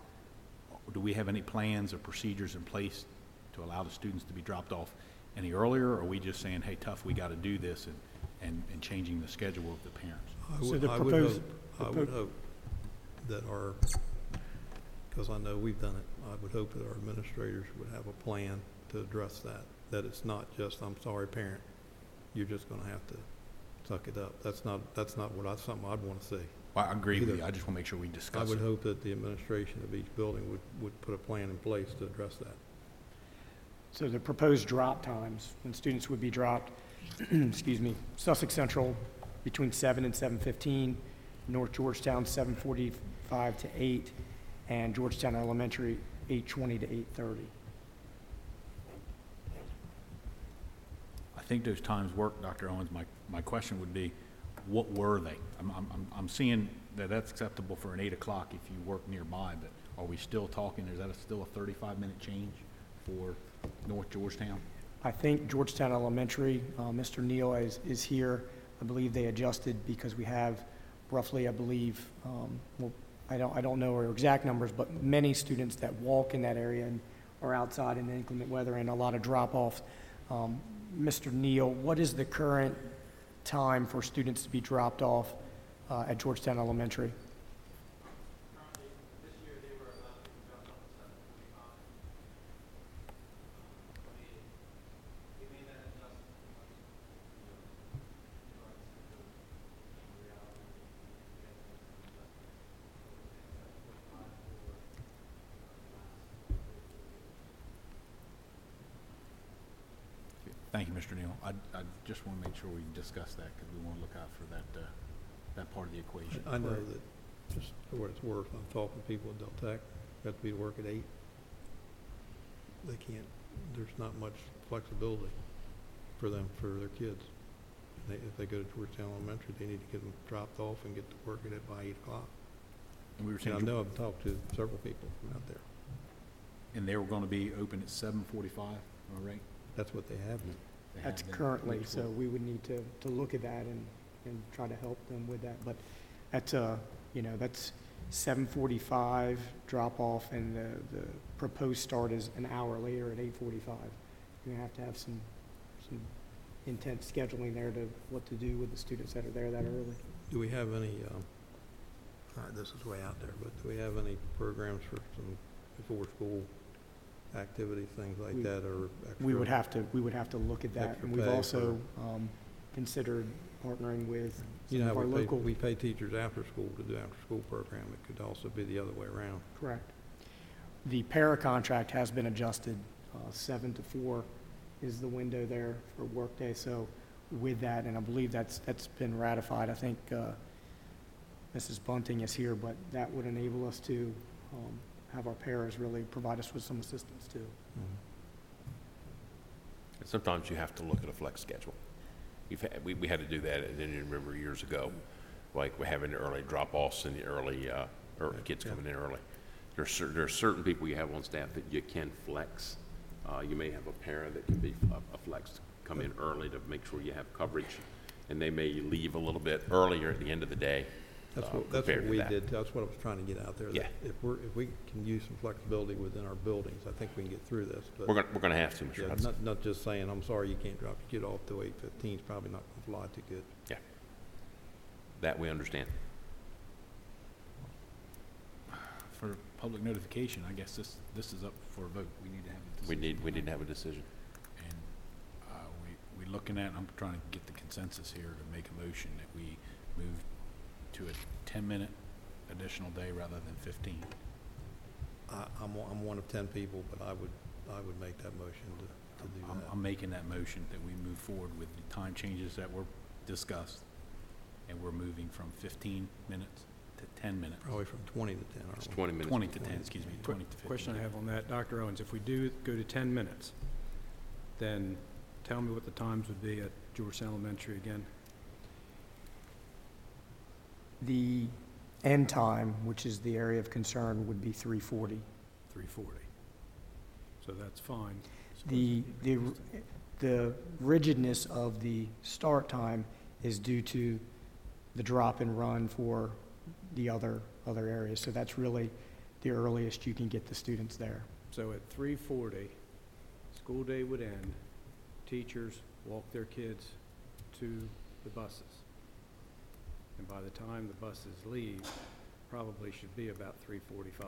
Do we have any plans or procedures in place to allow the students to be dropped off any earlier? Or are we just saying, hey, tough, we got to do this and, and, and changing the schedule of the parents? I So would, the I would proposed- hope, I would hope that our, because I know we've done it, I would hope that our administrators would have a plan to address that, that it's not just, I'm sorry, parent, you're just gonna have to suck it up. That's not, that's not what I, something I'd wanna see. Well, I agree with you, I just want to make sure we discuss. I discuss would it. hope that the administration of each building would, would put a plan in place to address that. So the proposed drop times, when students would be dropped, excuse me, Sussex Central between seven and seven fifteen, North Georgetown seven forty-five to eight, and Georgetown Elementary eight twenty to eight thirty. I think those times work, Dr. Owens. My, my question would be, what were they? I'm, I'm, I'm- seeing that that's acceptable for an eight o'clock if you work nearby, but are we still talking, is that a- still a thirty-five minute change for North Georgetown? I think Georgetown Elementary, uh, Mr. Neal is, is here. I believe they adjusted because we have roughly, I believe, um, well, I don't, I don't know our exact numbers, but many students that walk in that area and are outside in inclement weather and a lot of drop-offs. Um, Mr. Neal, what is the current time for students to be dropped off uh, at Georgetown Elementary? Thank you, Mr. Neal. I, I just want to make sure we discuss that because we want to look out for that, uh, that part of the equation. I know that, just for what it's worth, I'm talking to people at Del Tech, got to be to work at eight. They can't, there's not much flexibility for them, for their kids. They, if they go to Georgetown Elementary, they need to get them dropped off and get to work at it by eight o'clock. And we were And I saying, know I've talked to several people out there. and they were going to be open at seven forty-five, all right? That's what they have. They That's have been currently, moved so we would need to, to look at that and, and try to help them with that. But that's, uh, you know, that's seven forty-five drop-off, and the, the proposed start is an hour later at eight forty-five. You're gonna have to have some, some intense scheduling there to, what to do with the students that are there that early. Do we have any, um, all right, this is way out there, but do we have any programs for some before-school activities, things like We- that, or We would have to, we would have to look at that, extra and we've pay also, um, considered partnering with You some know, of our we pay, local. we pay teachers after school to do after-school program. It could also be the other way around. Correct. The para contract has been adjusted, uh, seven to four is the window there for workday, so with that, and I believe that's, that's been ratified, I think, uh, Mrs. Bunting is here, but that would enable us to, um, have our paras really provide us with some assistance too. And Sometimes you have to look at a flex schedule. We've had, we, we had to do that at Indian River years ago, like we're having early drop-offs and the early, uh, early kids coming in early. There's cer, there are certain people you have on staff that you can flex. Uh, you may have a parent that can be a, a flex, come in early to make sure you have coverage, and they may leave a little bit earlier at the end of the day. That's uh, what, that's compared what to we that. did, that's what I was trying to get out there. that Yeah. If we're, if we can use some flexibility within our buildings, I think we can get through this, but. We're gonna, we're gonna have to, Mr. Yeah, Hudson. not, not just saying, I'm sorry, you can't drop your kid off till eight fifteen, it's probably not gonna fly too good. Yeah. That we understand. For public notification, I guess this, this is up for a vote. We need to have a We decision. need, we need to have a decision. And, uh, we, we looking at, I'm trying to get the consensus here to make a motion that we move to a ten-minute additional day rather than fifteen. I, I'm, one- I'm one of ten people, but I would, I would make that motion to, to do I'm, that. I'm making that motion that we move forward with the time changes that were discussed. And we're moving from fifteen minutes to ten minutes. Probably from twenty to ten, It's aren't we? twenty minutes. Twenty to ten, excuse me, twenty to fifteen. Question I have on that, Dr. Owens, if we do go to 10 minutes, then tell me what the times would be at Georgetown Elementary again. The end time, which is the area of concern, would be three forty. 3:40. So that's fine. The, the, the rigidness of the start time is due to the drop and run for the other, other areas. So that's really the earliest you can get the students there. So at 3:40, school day would end, teachers walk their kids to the buses. And by the time the buses leave, probably should be about 3:45.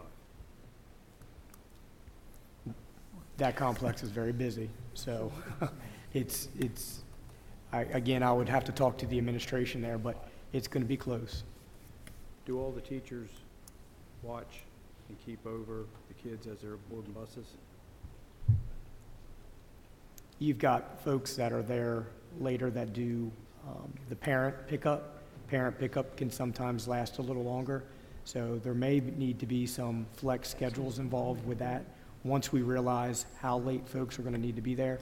That complex is very busy, so it's, it's, I, again, I would have to talk to the administration there, but it's gonna be close. Do all the teachers watch and keep over the kids as they're boarding buses? You've got folks that are there later that do um, the parent pickup. Parent pickup can sometimes last a little longer, so there may need to be some flex schedules involved with that. Once we realize how late folks are going to need to be there,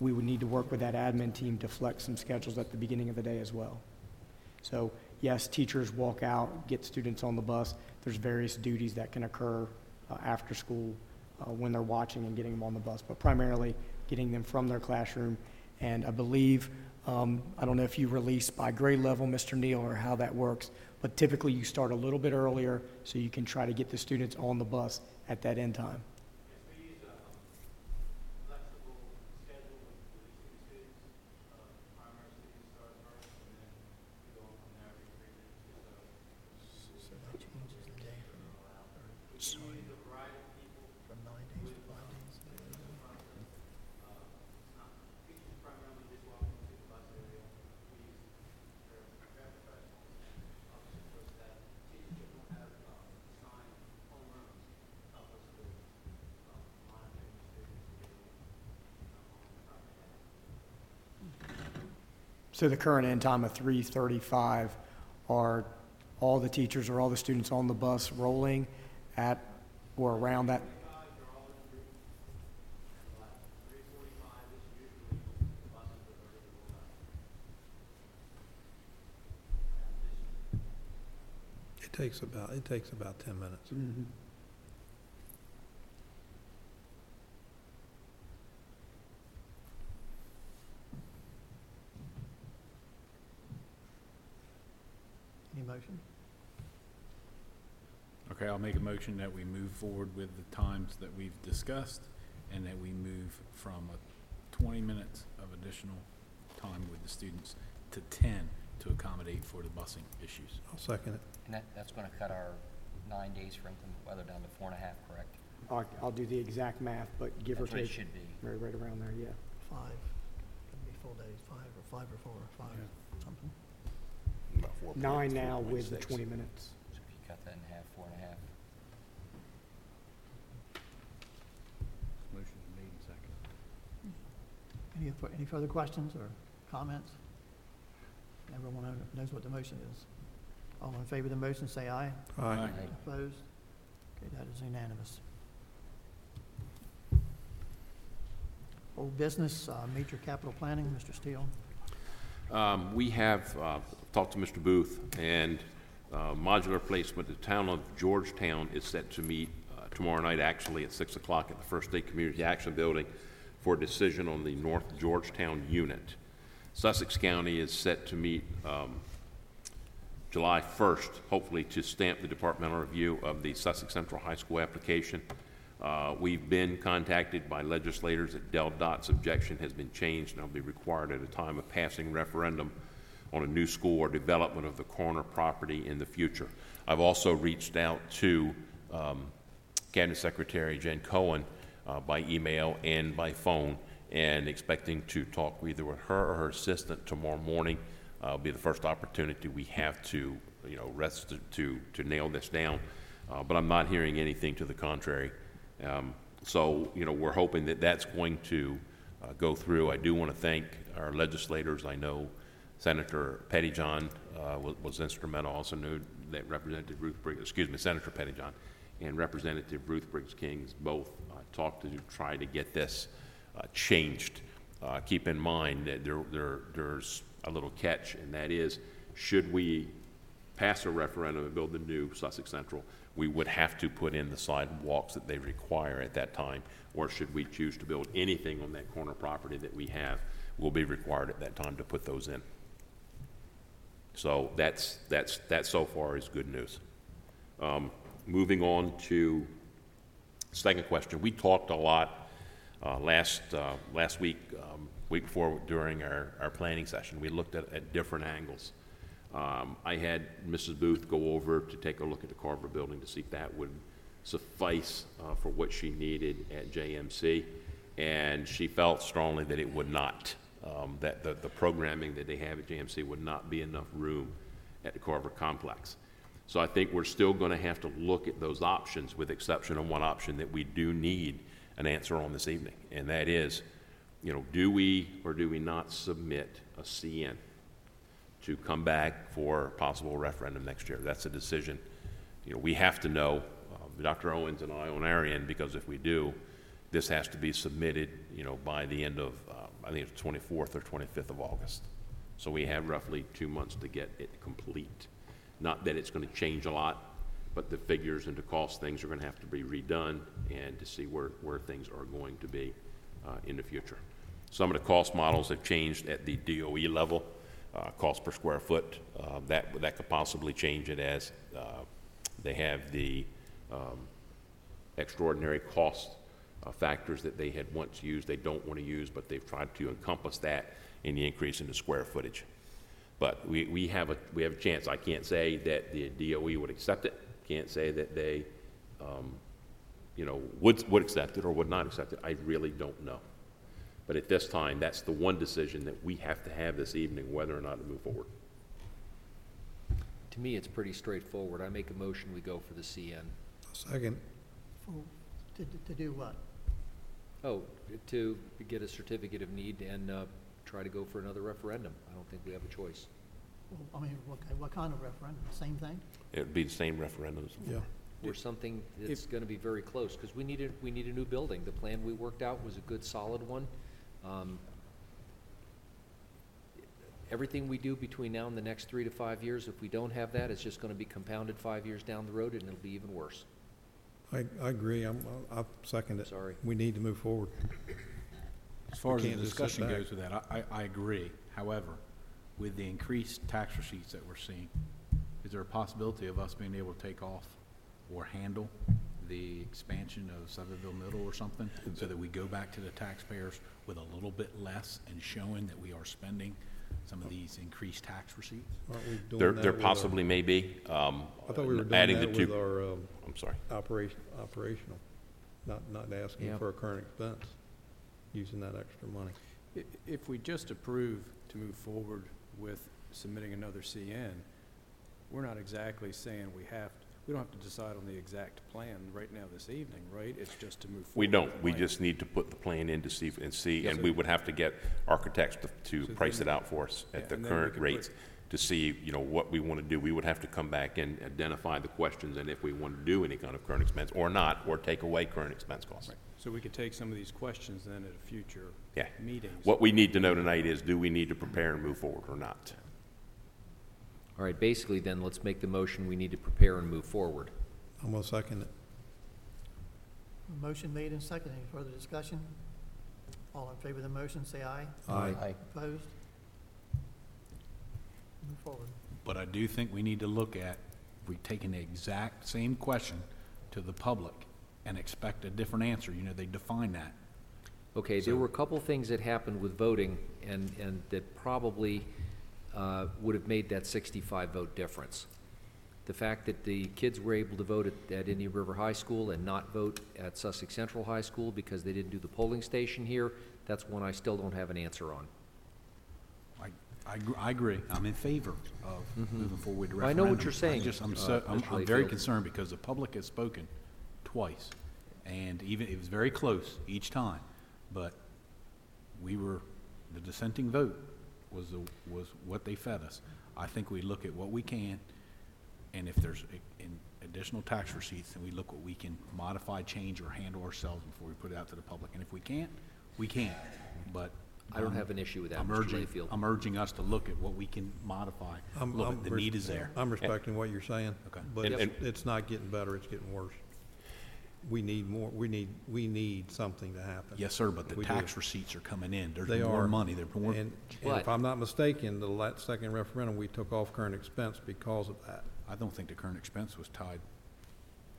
we would need to work with that admin team to flex some schedules at the beginning of the day as well. So, yes, teachers walk out, get students on the bus. There's various duties that can occur uh, after school uh, when they're watching and getting them on the bus, but primarily getting them from their classroom. And I believe, um, I don't know if you release by grade level, Mr. Neal, or how that works, but typically you start a little bit earlier so you can try to get the students on the bus at that end time. So that changes the day from, or, sorry, from nine days to five days. So the current end time of 3:35 are all the teachers or all the students on the bus rolling at or around that? It takes about, it takes about ten minutes. Any motion? Okay, I'll make a motion that we move forward with the times that we've discussed and that we move from a twenty minutes of additional time with the students to ten to accommodate for the busing issues. I'll second it. And that, that's gonna cut our nine days for inclement weather down to four and a half, correct? I'll, I'll do the exact math, but give or That's what it take. should be. Right, right around there, yeah. Five, could be full days, five or five or four or five, something. About four point- Nine now with the 4.6. 20 minutes. So if you cut that in half, four and a half. Motion's made and seconded. Any, fur- any further questions or comments? Everyone know- knows what the motion is. All in favor of the motion, say aye. Aye. Opposed? Okay, that is unanimous. Old business, uh, major capital planning, Mr. Steele. Um, We have uh, talked to Mr. Booth, and uh, modular placement, the town of Georgetown is set to meet uh, tomorrow night, actually, at 6 o'clock at the First State Community Action Building for a decision on the North Georgetown unit. Sussex County is set to meet um, July 1st, hopefully to stamp the departmental review of the Sussex Central High School application. Uh, We've been contacted by legislators that DelDOT's objection has been changed and will be required at a time of passing referendum on a new school or development of the corner property in the future. I've also reached out to um, Cabinet Secretary Jen Cohan uh, by email and by phone, and expecting to talk either with her or her assistant tomorrow morning. Uh, Will be the first opportunity we have to, you know, rest, to, to nail this down. Uh, But I'm not hearing anything to the contrary. Um, So, you know, we're hoping that that's going to uh, go through. I do want to thank our legislators. I know Senator Pettyjohn uh, wa- was instrumental, also knew that Representative Ruth Briggs, excuse me, Senator Pettyjohn and Representative Ruth Briggs Kings both uh, talked to try to get this uh, changed. Uh, Keep in mind that there, there, there's a little catch, and that is, should we pass a referendum and build the new Sussex Central, we would have to put in the sidewalks that they require at that time, or should we choose to build anything on that corner property that we have, we'll be required at that time to put those in. So that's, that's, that so far is good news. Um, Moving on to second question, we talked a lot uh, last, uh, last week, um, week before during our, our planning session. We looked at, at different angles. Um, I had Mrs. Booth go over to take a look at the Carver building to see if that would suffice uh, for what she needed at JMC, and she felt strongly that it would not. Um, That the, the programming that they have at JMC would not be enough room at the Carver complex. So I think we're still going to have to look at those options, with exception of one option that we do need an answer on this evening, and that is, you know, do we or do we not submit a CN to come back for possible referendum next year? That's a decision, you know, we have to know, uh, Dr. Owens and I on our end, because if we do, this has to be submitted, you know, by the end of, uh, I think it's 24th or 25th of August. So we have roughly two months to get it complete. Not that it's going to change a lot, but the figures and the cost things are going to have to be redone and to see where, where things are going to be uh, in the future. Some of the cost models have changed at the DOE level. uh, cost per square foot. Uh, That, that could possibly change it as uh, they have the um, extraordinary cost uh, factors that they had once used, they don't want to use, but they've tried to encompass that in the increase in the square footage. But we, we have a, we have a chance. I can't say that the DOE would accept it, can't say that they, um, you know, would, would accept it or would not accept it. I really don't know. But at this time, that's the one decision that we have to have this evening, whether or not to move forward. To me, it's pretty straightforward. I make a motion, we go for the CN. Second, For, to, to do what? Oh, to get a certificate of need and uh, try to go for another referendum. I don't think we have a choice. Well, I mean, what, what kind of referendum? Same thing? It would be the same referendums. yeah. Or something that's going to be very close, because we need a, we need a new building. The plan we worked out was a good, solid one. Um, Everything we do between now and the next three to five years, if we don't have that, it's just going to be compounded five years down the road, and it'll be even worse. I, I agree, I'm, I second it. Sorry. We need to move forward. As far as the can't just sit discussion back. goes with that, I, I I agree. However, with the increased tax receipts that we're seeing, is there a possibility of us being able to take off or handle the expansion of Selbyville Middle or something, so that we go back to the taxpayers with a little bit less and showing that we are spending some of these increased tax receipts? Aren't we doing There, that there with our- possibly may be. um, I thought we were doing adding that the with two- our, um, I'm sorry. operation, operational, not, not asking Yeah. for a current expense, using that extra money. I- If we just approve to move forward with submitting another CN, we're not exactly saying we have, we don't have to decide on the exact plan right now this evening, right? It's just to move forward. We don't. We just need to put the plan in to see, and see, Yes, and sir. we would have to get architects to, to So price then- it out for us Yeah, at the and then we current rates to see, you know, what we want to do. We would have to come back and identify the questions and if we want to do any kind of current expense or not, or take away current expense costs. So we could take some of these questions then at a future Yeah. meetings. What we need to know tonight is, do we need to prepare and move forward or not? All right, basically then, let's make the motion, we need to prepare and move forward. I'm gonna second it. A Motion made and seconded. Any further discussion? All in favor of the motion, say aye. Aye. Opposed? Move forward. But I do think we need to look at, if we take an exact same question to the public and expect a different answer, you know, they define that. Okay, there were a couple things that happened with voting, and, and that probably uh, would have made that 65 vote difference. The fact that the kids were able to vote at, at Indian River High School and not vote at Sussex Central High School because they didn't do the polling station here, that's one I still don't have an answer on. I, I, gr- I agree. I'm in favor of moving forward with the I know what you're saying, I just, I'm uh, I'm, Mr. I'm very Layfield. concerned because the public has spoken twice. And even, it was very close each time, but we were, the dissenting vote was, the was what they fed us. I think we look at what we can, and if there's a- in additional tax receipts, then we look what we can modify, change, or handle ourselves before we put it out to the public. And if we can't, we can't, but. I don't have an issue with that, I'm Mr. urging- Layfield. I'm urging us to look at what we can modify. I'm- Look, I'm the res- need is there. I'm respecting what you're saying. Okay. But And- it's, it's not getting better, it's getting worse. We need more, we need, we need something to happen. Yes, sir, but the We do. tax receipts are coming in. They There's more are. money, there's more. And, and But- if I'm not mistaken, the la second referendum, we took off current expense because of that. I don't think the current expense was tied.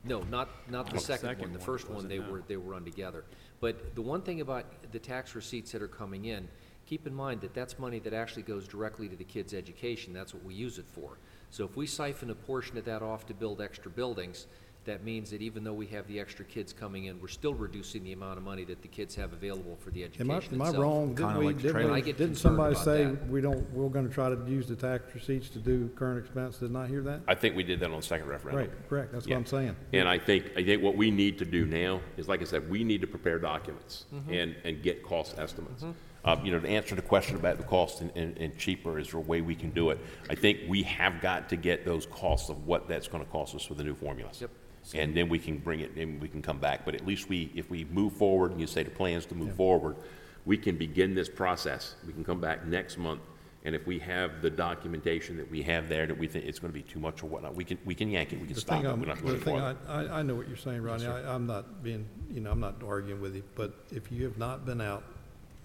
No, not, not the The second second one. The first one, wasn't, they no. were, they were run together. But the one thing about the tax receipts that are coming in, keep in mind that that's money that actually goes directly to the kids' education. That's what we use it for. So if we siphon a portion of that off to build extra buildings, that means that even though we have the extra kids coming in, we're still reducing the amount of money that the kids have available for the Am I, education am I itself. wrong? Kinda Didn't we, like the didn't trailer. we- I get didn't concerned somebody about say that. we don't, we're gonna try to use the tax receipts to do current expense? Didn't hear that? I think we did that on the second referendum. Right, correct, that's what I'm saying. And I think, I think what we need to do now is, like I said, we need to prepare documents and, and get cost estimates. Uh, you know, to answer the question about the cost and, and, and cheaper, is there a way we can do it? I think we have got to get those costs of what that's gonna cost us for the new formulas. Yep. And then we can bring it, and we can come back, but at least we, if we move forward, and you say the plans to move forward, we can begin this process. We can come back next month, and if we have the documentation that we have there that we think it's gonna be too much or whatnot, we can, we can yank it, we can The stop thing it, I'm- we don't have to the thing. I, I, I know what you're saying, Rodney, I, I'm not being, you know, I'm not arguing with you, but if you have not been out,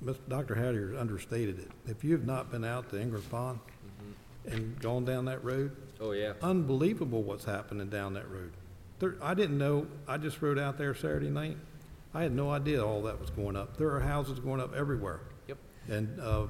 Ms. Dr. Hattier understated it. If you have not been out to Ingram Pond, mm-hmm. and gone down that road, Oh, yeah. unbelievable what's happening down that road. There, I didn't know, I just rode out there Saturday night. I had no idea all that was going up. There are houses going up everywhere. Yep. And, uh,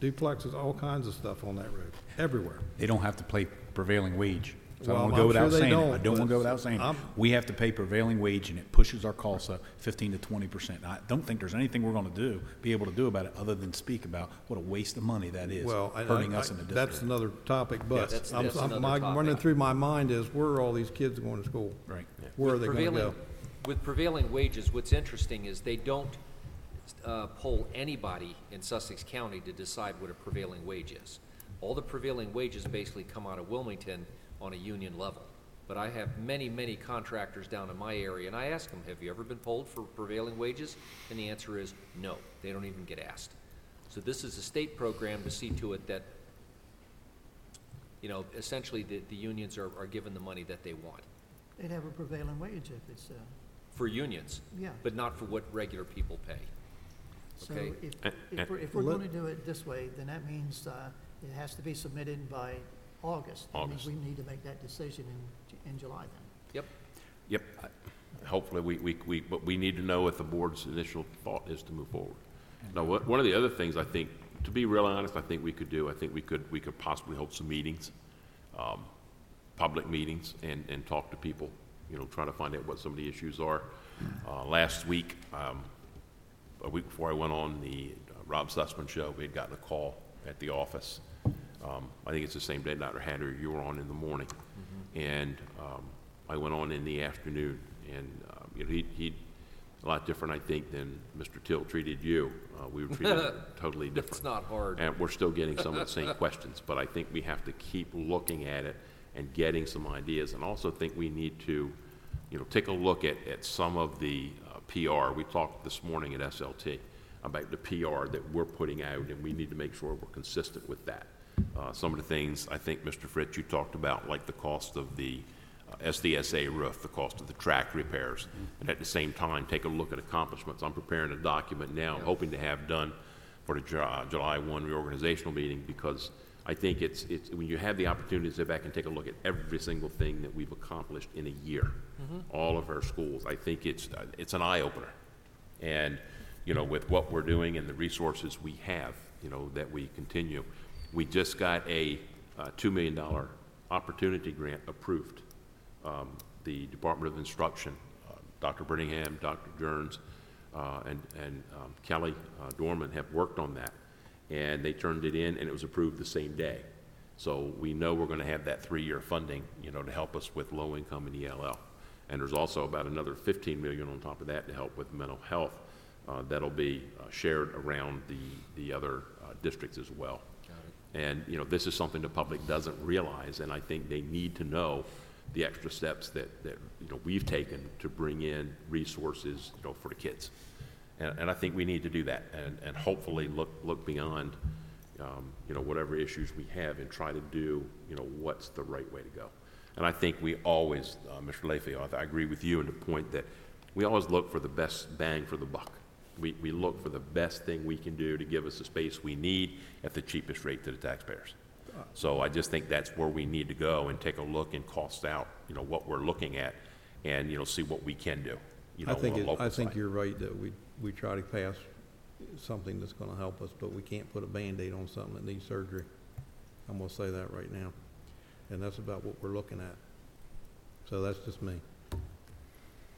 duplexes, all kinds of stuff on that road, everywhere. They don't have to pay prevailing wage. So I Well, don't want to go I'm without sure they saying it. I don't, don't want to but go without saying it. I'm- We have to pay prevailing wage and it pushes our costs up fifteen to twenty percent. I don't think there's anything we're going to do, be able to do about it, other than speak about what a waste of money that is, Well, I- hurting I- us in the I- That's district. another topic, but that's- I'm, that's I'm, another my, running through my mind is, where are all these kids going to school? Right. Where are they gonna Prevailing- go? With prevailing wages, what's interesting is they don't uh, poll anybody in Sussex County to decide what a prevailing wage is. All the prevailing wages basically come out of Wilmington on a union level. But I have many, many contractors down in my area, and I ask them, have you ever been polled for prevailing wages? And the answer is no, they don't even get asked. So this is a state program to see to it that, you know, essentially the, the unions are, are given the money that they want. They'd have a prevailing wage if it's, uh, For unions. Yeah. But not for what regular people pay. so Okay. if, if we're, if we're going to do it this way, then that means, uh, it has to be submitted by August. That means August. we need to make that decision in, in July then. Yep. Yep. Hopefully, we, we, we, but we need to know what the board's initial thought is to move forward. Now, what, one of the other things I think, to be real honest, I think we could do, I think we could, we could possibly hold some meetings, um, public meetings, and, and talk to people, you know, try to find out what some of the issues are. Uh, last week, um, a week before I went on the uh, Rob Sussman show, we had gotten a call at the office. Um, I think it's the same day, Dr. Hattier, you were on in the morning. And um, I went on in the afternoon, and, uh, you know, he, he, a lot different, I think, than Mr. Till treated you. Uh, We were treated totally different. It's not hard. And we're still getting some of the same questions, but I think we have to keep looking at it and getting some ideas. And also think we need to, you know, take a look at, at some of the uh, PR. We talked this morning at SLT about the PR that we're putting out, and we need to make sure we're consistent with that. Uh, Some of the things, I think, Mr. Fritz, you talked about, like the cost of the uh, SDSA roof, the cost of the track repairs, and at the same time, take a look at accomplishments. I'm preparing a document now, hoping to have done for the Ju- uh, July 1 reorganizational meeting, because I think it's, it's, when you have the opportunity to sit back and take a look at every single thing that we've accomplished in a year, all of our schools, I think it's, uh, it's an eye-opener. And, you know, with what we're doing and the resources we have, you know, that we continue. We just got a uh, $2 million opportunity grant approved. Um, The Department of Instruction, uh, Dr. Brittingham, Dr. Jones, uh, and, and um, Kelly uh, Dorman have worked on that. And they turned it in, and it was approved the same day. So we know we're going to have that three-year funding, you know, to help us with low-income and ELL. And there's also about another 15 million on top of that to help with mental health. uh, That'll be uh, shared around the, the other uh, districts as well. And, you know, this is something the public doesn't realize, and I think they need to know the extra steps that, that, you know, we've taken to bring in resources, you know, for the kids. And, and I think we need to do that, and, and hopefully look, look beyond, um, you know, whatever issues we have and try to do, you know, what's the right way to go. And I think we always, uh, Mr. Layfield, I agree with you in the point that we always look for the best bang for the buck. We, we look for the best thing we can do to give us the space we need at the cheapest rate to the taxpayers. So I just think that's where we need to go and take a look and cost out, you know, what we're looking at and, you know, see what we can do, you know, I on think, it- local I think side. you're right that we, we try to pass something that's gonna help us, but we can't put a Band-Aid on something that needs surgery. I'm gonna say that right now. And that's about what we're looking at. So that's just me.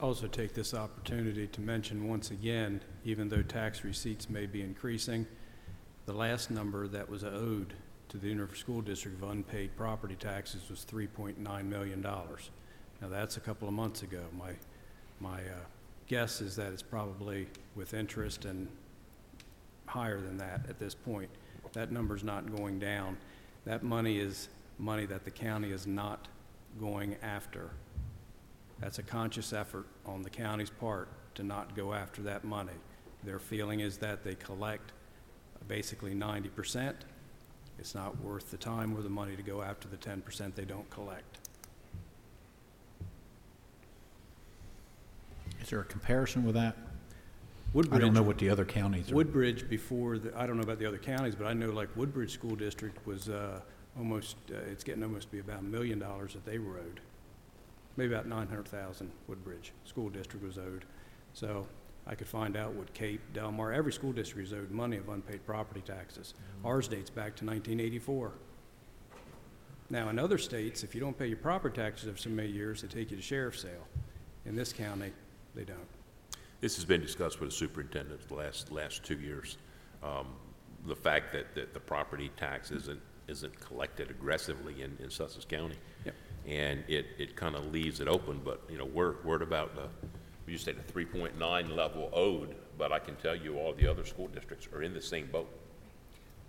Also take this opportunity to mention once again, even though tax receipts may be increasing, the last number that was owed to the Indian River School District of unpaid property taxes was $3.9 million. Now, that's a couple of months ago. My, my uh, guess is that it's probably with interest and higher than that at this point. That number's not going down. That money is money that the county is not going after. That's a conscious effort on the county's part to not go after that money. Their feeling is that they collect basically ninety percent. It's not worth the time or the money to go after the ten percent they don't collect. Is there a comparison with that? I don't know what the other counties are. Woodbridge before, the- I don't know about the other counties, but I know like Woodbridge School District was uh, almost, uh, it's getting almost to be about a million dollars that they owed. Maybe about nine hundred thousand Woodbridge School District was owed. So I could find out what Cape, Delmar, every school district is owed money of unpaid property taxes. Ours dates back to nineteen eighty-four. Now, in other states, if you don't pay your property taxes for so many years, they take you to sheriff's sale. In this county, they don't. This has been discussed with the superintendent the last, last two years. Um, The fact that, that the property tax isn't, isn't collected aggressively in, in Sussex County. Yep. And it, it kind of leaves it open, but, you know, we're, we're at about the, you say the three point nine level owed, but I can tell you all the other school districts are in the same boat.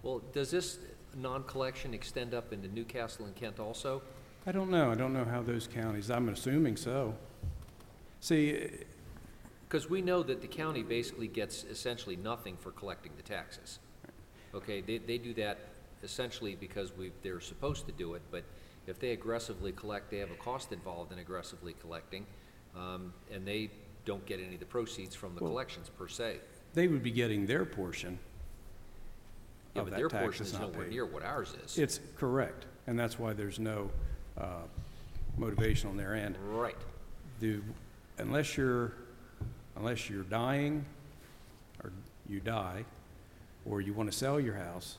Well, does this non-collection extend up into Newcastle and Kent also? I don't know. I don't know how those counties, I'm assuming so. See, eh, Because we know that the county basically gets essentially nothing for collecting the taxes. Okay, they, they do that essentially because we, they're supposed to do it, but if they aggressively collect, they have a cost involved in aggressively collecting, um, and they don't get any of the proceeds from the Well- collections per se. they would be getting their portion Yeah, of but that their tax portion is is not nowhere paid. near what ours is. It's correct, and that's why there's no uh, motivation on their end. Right. Do, unless you're, unless you're dying, or you die, or you want to sell your house,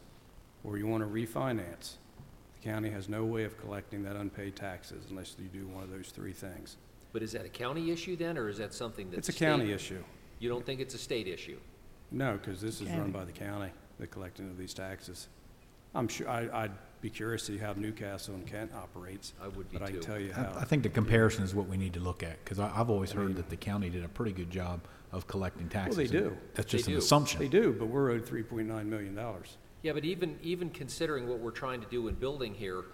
or you want to refinance, the county has no way of collecting that unpaid taxes unless you do one of those three things. But is that a county issue then, or is that something that's It's a county state- issue. You don't think it's a state issue? No, because this is run by the county, the collecting of these taxes. I'm sure, I, I'd be curious to see how Newcastle and Kent operates. I would be But I can too. tell you I, I think the comparison is what we need to look at, because I've always heard that the county did a pretty good job of collecting taxes. Well they and do. That's They just an do. assumption. they do, but we're owed three point nine million dollars. Yeah, but even, even considering what we're trying to do in building here,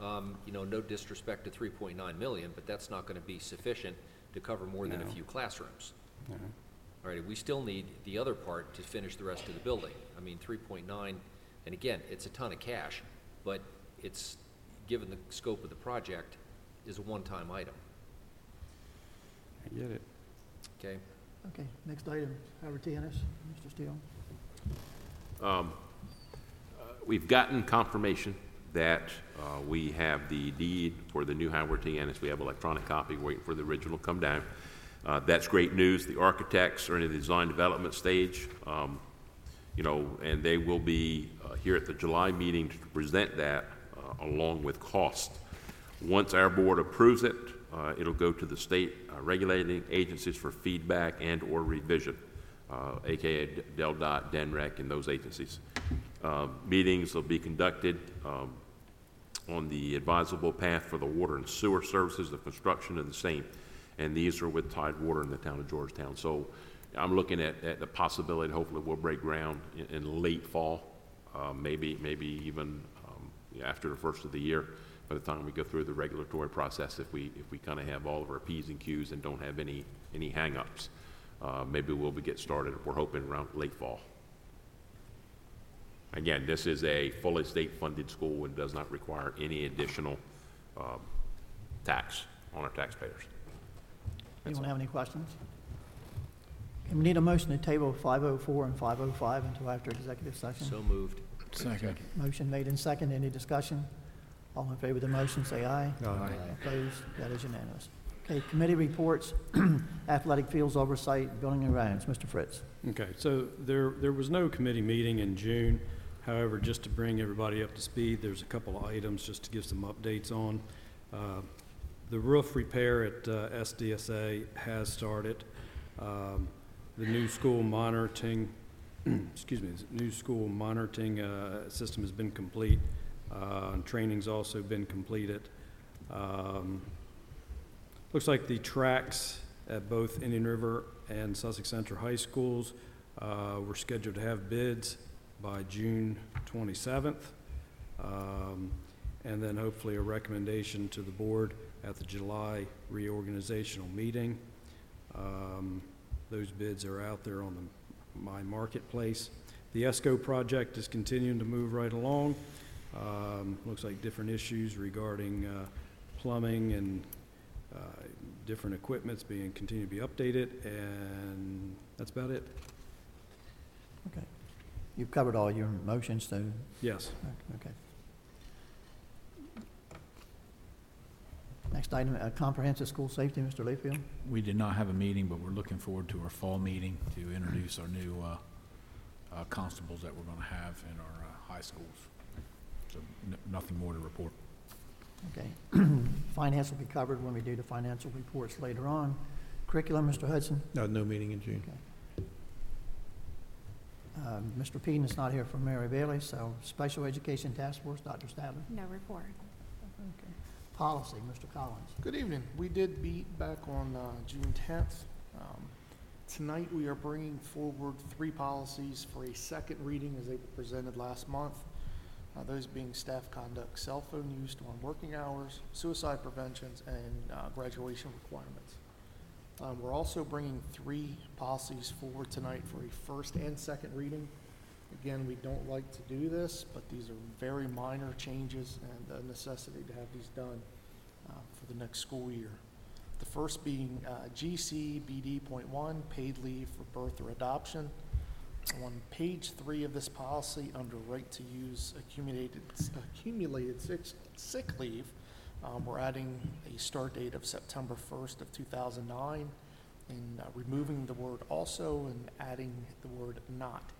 um, you know, no disrespect to three point nine million, but that's not gonna be sufficient to cover more than a No. few classrooms. you. All right, we still need the other part to finish the rest of the building. I mean, three point nine, and again, it's a ton of cash, but it's, given the scope of the project, is a one-time item, I get it. okay? Okay, next item, Howard T. Ennis, Mr. Steele. Um, We've gotten confirmation that uh, we have the deed for the new Howard. Ennis. We have electronic copy, waiting for the original to come down. Uh, That's great news. The architects are in the design development stage, um, you know, and they will be uh, here at the July meeting to present that uh, along with cost. Once our board approves it, uh, it'll go to the state uh, regulating agencies for feedback and/or revision, uh, AKA Del Dot, DNREC, and those agencies. Uh, Meetings will be conducted um, on the advisable path for the water and sewer services, the construction of the same. And these are with Tidewater in the town of Georgetown. So I'm looking at, at the possibility, hopefully we'll break ground in, in late fall, uh, maybe, maybe even um, after the first of the year, by the time we go through the regulatory process, if we, if we kind of have all of our Ps and Qs and don't have any, any hangups. Uh, maybe we'll be get started, we're hoping around late fall. Again, this is a fully state-funded school and does not require any additional um, tax on our taxpayers. Anyone have any questions? Okay, We need a motion to table 504 and 505 until after executive session. So moved. Second. Motion made in second. Any discussion? All in favor of the motion, say aye. Aye. Opposed? That is unanimous. Okay, committee reports, athletic fields oversight, building and grounds. Mr. Fritz. Okay, so there, there was no committee meeting in June. However, just to bring everybody up to speed, there's a couple of items just to give some updates on. Uh, The roof repair at uh, SDSA has started. Um, The new school monitoring, excuse me, new school monitoring uh, system has been complete. uh, Training's also been completed. Um, Looks like the tracks at both Indian River and Sussex Central High Schools uh, were scheduled to have bids by June 27th. Um, And then hopefully a recommendation to the board at the July reorganizational meeting. Um, Those bids are out there on the, my marketplace. The ESCO project is continuing to move right along. Um, Looks like different issues regarding uh, plumbing and uh, different equipment's being, continue to be updated, and that's about it. Okay. You've covered all your motions, too. Yes. okay. Next item, a comprehensive school safety, Mr. Layfield? We did not have a meeting, but we're looking forward to our fall meeting to introduce our new uh, uh, constables that we're going to have in our uh, high schools. So n- nothing more to report. Okay. Finance will be covered when we do the financial reports later on. Curriculum, Mr. Hudson? No, no meeting in June. Okay. Um, Mr. Peden is not here from Mary Bailey, so Special Education Task Force, Dr. Stadler. No report. Okay. Policy, Mr. Collins. Good evening. We did meet back on uh, June 10th. Um, Tonight, we are bringing forward three policies for a second reading as they were presented last month. Uh, Those being staff conduct, cell phone use during working hours, suicide preventions, and uh, graduation requirements. Um, We're also bringing three policies forward tonight for a first and second reading. Again, we don't like to do this, but these are very minor changes and a necessity to have these done uh, for the next school year. The first being uh, GCBD.1, paid leave for birth or adoption. On page three of this policy, under right to use accumulated, accumulated sick, sick leave, um, we're adding a start date of September 1st of 2009 and uh, removing the word also and adding the word not.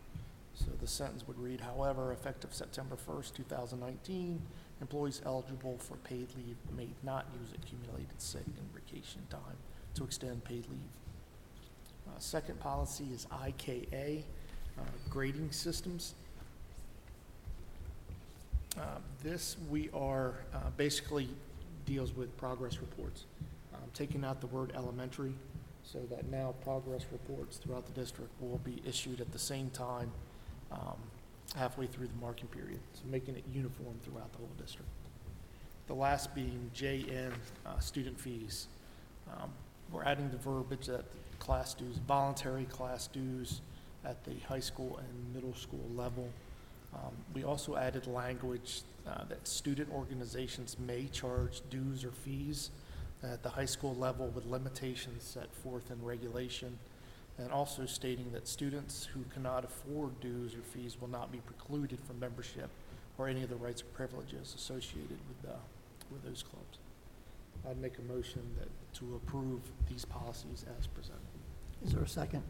So the sentence would read, however, effective September 1st, 2019, employees eligible for paid leave may not use accumulated sick and vacation time to extend paid leave. Uh, Second policy is IKA, uh, grading systems. Uh, This, we are, uh, basically deals with progress reports. Um, Taking out the word elementary, so that now progress reports throughout the district will be issued at the same time um, halfway through the marking period, so making it uniform throughout the whole district. The last being JN, uh, student fees. Um, We're adding the verbiage that class dues, voluntary class dues at the high school and middle school level. Um, We also added language uh, that student organizations may charge dues or fees at the high school level with limitations set forth in regulation, and also stating that students who cannot afford dues or fees will not be precluded from membership or any of the rights or privileges associated with, uh, with those clubs. I'd make a motion that, to approve these policies as presented. Is there a second?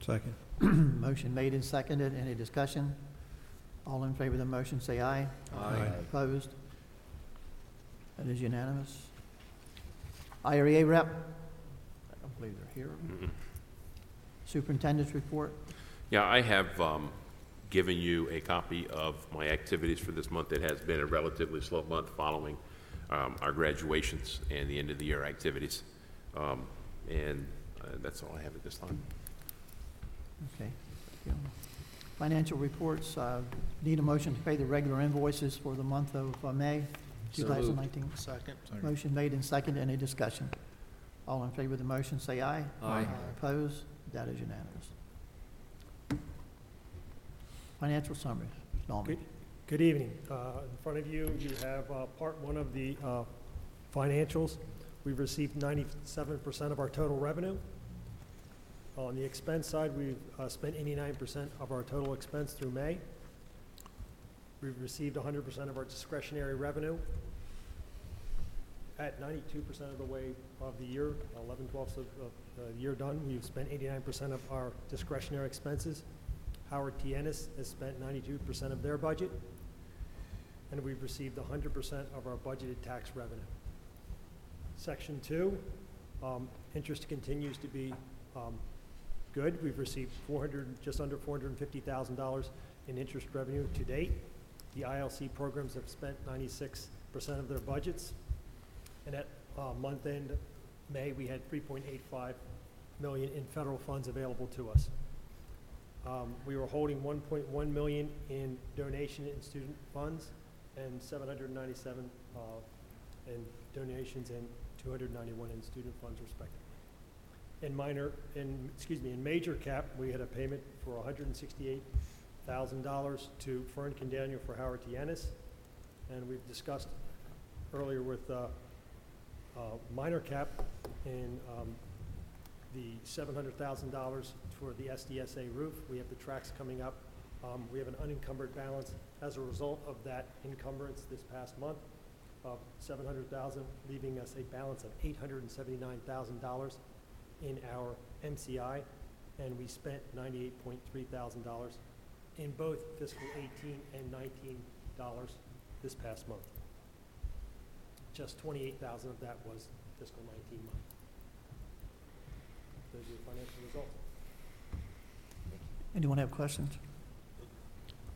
Second. Motion made and seconded. Any discussion? All in favor of the motion, say aye. Aye. Opposed? That is unanimous. IREA rep? I don't believe they're here. Superintendent's report? Yeah, I have um, given you a copy of my activities for this month. It has been a relatively slow month following um, our graduations and the end of the year activities. Um, And uh, that's all I have at this time. Okay. Thank you. Financial reports, uh, need a motion to pay the regular invoices for the month of uh, May So moved. 2019. Second. Motion made and seconded. Any discussion? All in favor of the motion, say aye. Aye. Opposed? That is unanimous. Financial summary, Mr. Good- Good evening. Uh, In front of you, you have uh, part one of the uh, financials. We've received 97% of our total revenue. On the expense side, we've uh, spent 89% of our total expense through May. We've received 100% of our discretionary revenue. At 92% of the way of the year, 11 twelfths of of the year done, we've spent 89% of our discretionary expenses. Howard T. Ennis has spent 92% of their budget, and we've received 100% of our budgeted tax revenue. Section two, um, interest continues to be um, good. We've received 400, just under $450,000 in interest revenue to date. The ILC programs have spent 96% of their budgets, and at uh, month end, May, we had 3.85 million in federal funds available to us. Um, We were holding 1.1 million in donation and student funds and 797 uh, in donations and 291 in student funds respectively. In minor, in, excuse me, in major cap, we had a payment for $168,000 to Fearn Clendaniel for Howard T. Ennis. And we've discussed earlier with uh, uh, minor cap in um, the $700,000 for the SDSA roof. We have the tracks coming up. Um, We have an unencumbered balance as a result of that encumbrance this past month of $700,000, leaving us a balance of $879,000 in our MCI, and we spent ninety-eight point three thousand dollars in both fiscal eighteen and nineteen dollars this past month. Just twenty-eight thousand of that was fiscal nineteen month. Those are your financial results. Anyone have questions?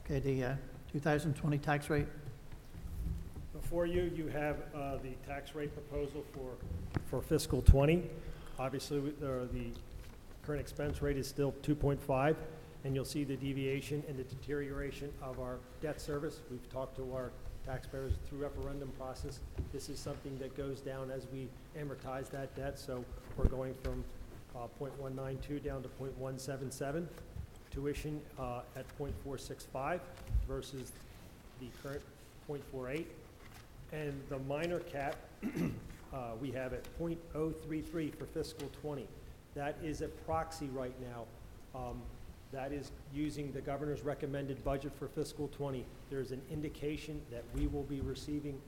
Okay, the uh, 2020 tax rate, Before you, you have uh, the tax rate proposal for, for fiscal '20. Obviously, we- uh, the current expense rate is still 2.5, and you'll see the deviation and the deterioration of our debt service. We've talked to our taxpayers through referendum process. This is something that goes down as we amortize that debt, so we're going from uh, .192 down to .177. Tuition uh, at .465 versus the current .48. And the minor cap, uh, we have at .033 for fiscal '20. That is a proxy right now. Um, That is using the governor's recommended budget for fiscal '20. There's an indication that we will be receiving,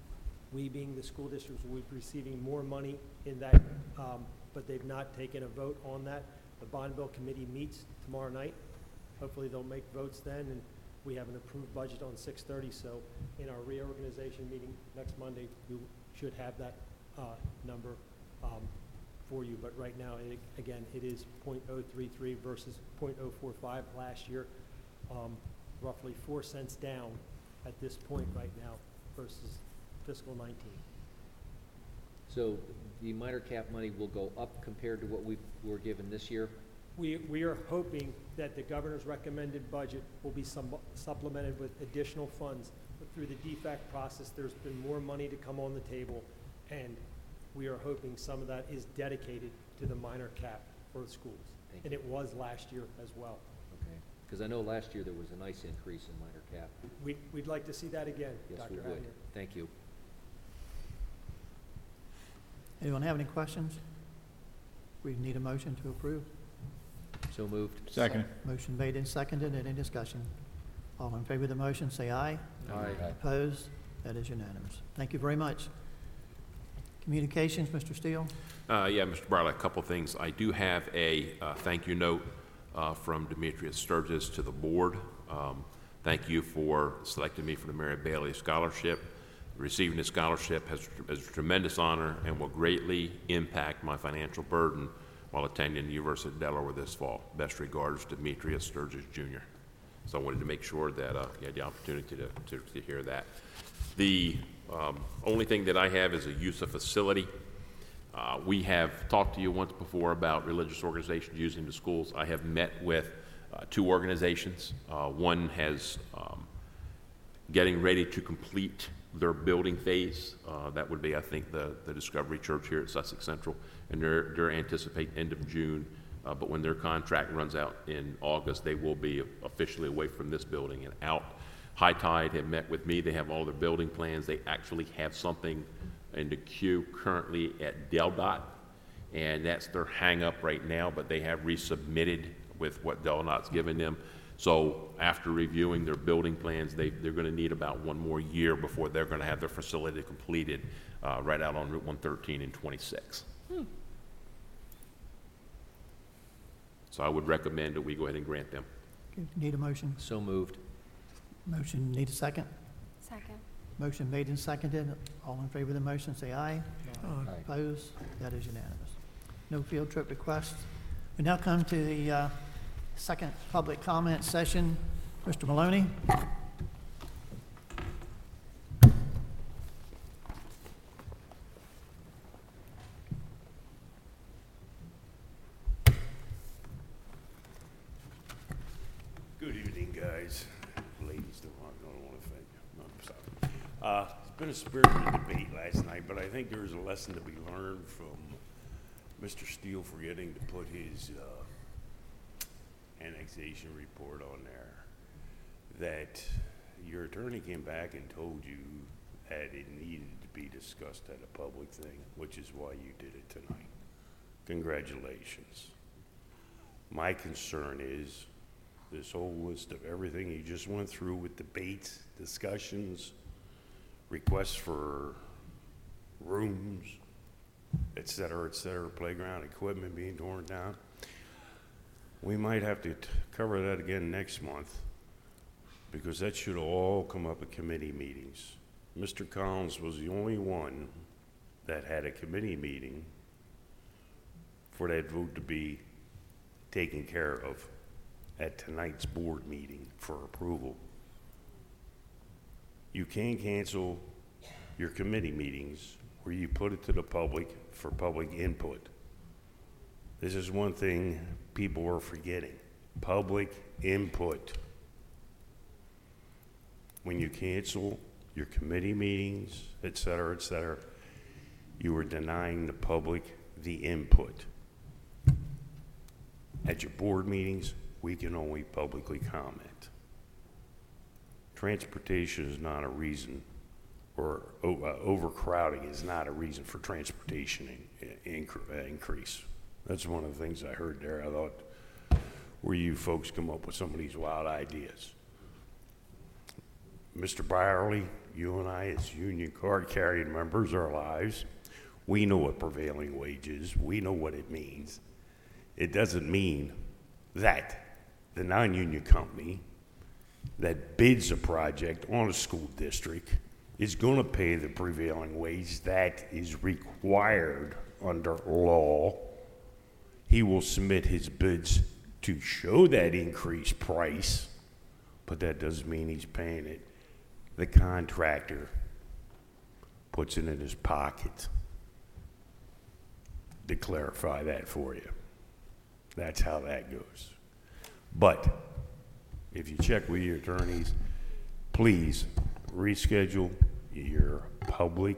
we being the school districts, will be receiving more money in that, um, but they've not taken a vote on that. The bond bill committee meets tomorrow night. Hopefully, they'll make votes then, and we have an approved budget on six thirty, so in our reorganization meeting next Monday, we should have that, uh, number, um, for you, but right now, it, again, it is .033 versus .045 last year, um, roughly four cents down at this point right now versus fiscal nineteen. So the minor cap money will go up compared to what we were given this year? We, we are hoping that the governor's recommended budget will be some- supplemented with additional funds. But through the DEFAC process, there's been more money to come on the table, and we are hoping some of that is dedicated to the minor cap for the schools. Thank And it was last year as well. Okay. Because I know last year there was a nice increase in minor cap. We, we'd like to see that again, Yes, Dr. we would. Hadner. Thank you. anyone have any questions? We need a motion to approve. So moved. Second. Motion made and seconded, any discussion? All in favor of the motion, say aye. Aye. Opposed? That is unanimous. Thank you very much. Communications, Mr. Steele? Uh, Yeah, Mr. Bartlett, a couple things. I do have a uh, thank you note uh, from Demetrius Sturgis to the board. Um, Thank you for selecting me for the Mary Bailey Scholarship. Receiving this scholarship has is a tremendous honor and will greatly impact my financial burden while attending the University of Delaware this fall. Best regards, Demetrius Sturgis Jr. So I wanted to make sure that uh, you had the opportunity to, to, to hear that. The um, only thing that I have is a use of facility. Uh, we have talked to you once before about religious organizations using the schools. I have met with uh, two organizations. Uh, one has um, getting ready to complete their building phase. Uh, that would be, I think, the, the Discovery Church here at Sussex Central, and they're, they're anticipating end of June. Uh, but when their contract runs out in August, they will be officially away from this building and out. High Tide have met with me. They have all their building plans. They actually have something in the queue currently at DelDOT, and that's their hang-up right now, but they have resubmitted with what DelDOT's given them. So after reviewing their building plans, they, they're gonna need about one more year before they're gonna have their facility completed, uh, right out on Route one thirteen and twenty-six. So I would recommend that we go ahead and grant them. Okay, Need a motion? So moved. Motion, need a second? Second. Motion made and seconded. All in favor of the motion, say aye. Aye. Opposed? That is unanimous. No field trip requests. We now come to the uh, second public comment session. Mr. Maloney? Good evening, guys. Ladies, don't want, don't want to offend you. No, I'm sorry. Uh, it's been a spirited debate last night, but I think there's a lesson to be learned from Mr. Steele forgetting to put his, uh, annexation report on there. That your attorney came back and told you that it needed to be discussed at a public thing, which is why you did it tonight. Congratulations. My concern is this whole list of everything you just went through with debates, discussions, requests for rooms, et cetera, et cetera, playground equipment being torn down. We might have to t- cover that again next month, because that should all come up at committee meetings. Mr. Collins was the only one that had a committee meeting for that vote to be taken care of at tonight's board meeting for approval. You can cancel your committee meetings where you put it to the public for public input. This is one thing people are forgetting, public input. When you cancel your committee meetings, et cetera, et cetera, you are denying the public the input. At your board meetings, we can only publicly comment. Transportation is not a reason, or uh, overcrowding is not a reason for transportation in- incre- uh, increase. That's one of the things I heard there. I thought, where you folks come up with some of these wild ideas. Mr. Bireley, you and I, as union card carrying members, our lives, we know what prevailing wage is. We know what it means. It doesn't mean that the non-union company that bids a project on a school district is going to pay the prevailing wage that is required under law. He will submit his bids to show that increased price, but that doesn't mean he's paying it. The contractor puts it in his pocket. To clarify that for you. That's how that goes. But if you check with your attorneys, please reschedule your public,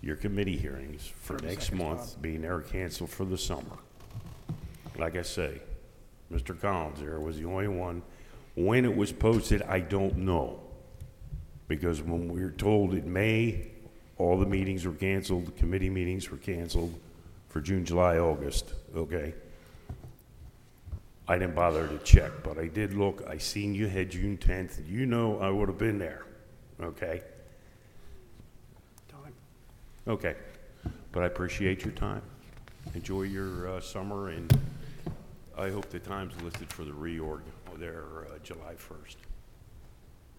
your committee hearings for next month, being they're canceled for the summer. Like I say, Mr. Collins there was the only one. When it was posted, I don't know. Because when we were told in May, all the meetings were canceled, the committee meetings were canceled for June, July, August, okay? I didn't bother to check, but I did look. I seen you had June 10th. You know I would have been there, okay? Time. Okay. But I appreciate your time. Enjoy your uh, summer, and I hope the time's listed for the reorg there uh, July 1st.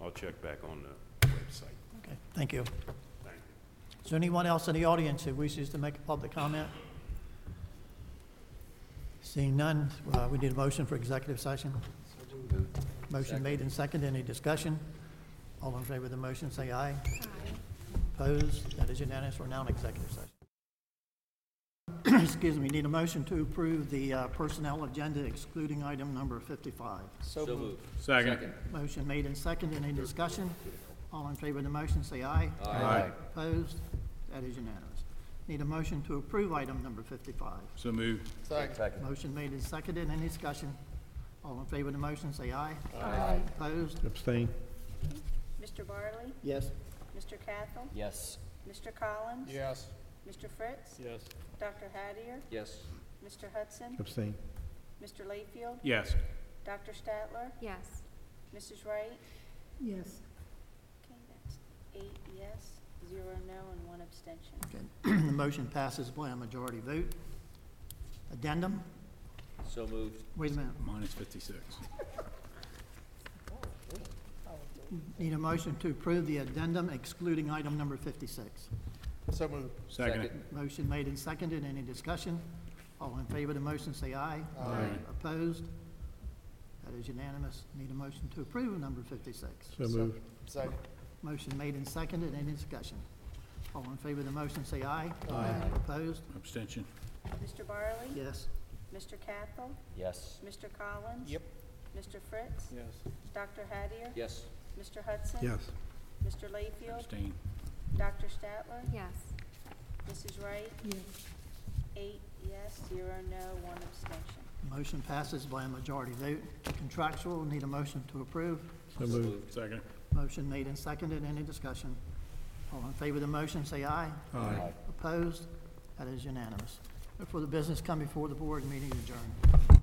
I'll check back on the website. Okay, thank you. Thank you. Is there anyone else in the audience who wishes to make a public comment? Seeing none, uh, we need a motion for executive session. Motion made and seconded. Any discussion? All in favor of the motion, say aye. Opposed? That is unanimous. We're now in executive session. Excuse me, we need a motion to approve the uh, personnel agenda excluding item number 55. So moved. Second. Motion made and seconded. Any discussion? All in favor of the motion, say aye. Aye. Opposed? That is unanimous. Need a motion to approve item number 55. So moved. Second. Motion made and seconded. Any discussion? All in favor of the motion, say aye. Aye. Opposed? Abstain. Mr. Bireley? Yes. Mr. Cathell? Yes. Mr. Collins? Yes. Mr. Fritz? Yes. Dr. Hattier? Yes. Mr. Hudson? Abstain. Mr. Layfield? Yes. Dr. Statler? Yes. Mrs. Wright? Yes. Okay, that's eight yes, zero no, and one abstention. Okay. The motion passes by a majority vote. Addendum? So moved. Wait a minute. Minus fifty-six. Need a motion to approve the addendum excluding item number 56. So moved. Second. Motion made and seconded. Any discussion? All in favor of the motion, say aye. Aye. Opposed? That is unanimous. Need a motion to approve number 56. So moved. Second. Motion made and seconded. Any discussion? All in favor of the motion, say aye. Aye. Opposed? Abstention. Mr. Bireley? Yes. Mr. Cathell? Yes. Mr. Collins? Yep. Mr. Fritz? Yes. Dr. Hattier? Yes. Mr. Hudson? Yes. Mr. Layfield? Abstain. Dr. Statler? Yes. Mrs. Wright? Yes. Eight yes, zero no, one abstention. Motion passes by a majority vote. Contractual, need a motion to approve. So moved. Second. Motion made and seconded. Any discussion? All in favor of the motion, say aye. Aye. Opposed? That is unanimous. For the business come before the board, meeting adjourned.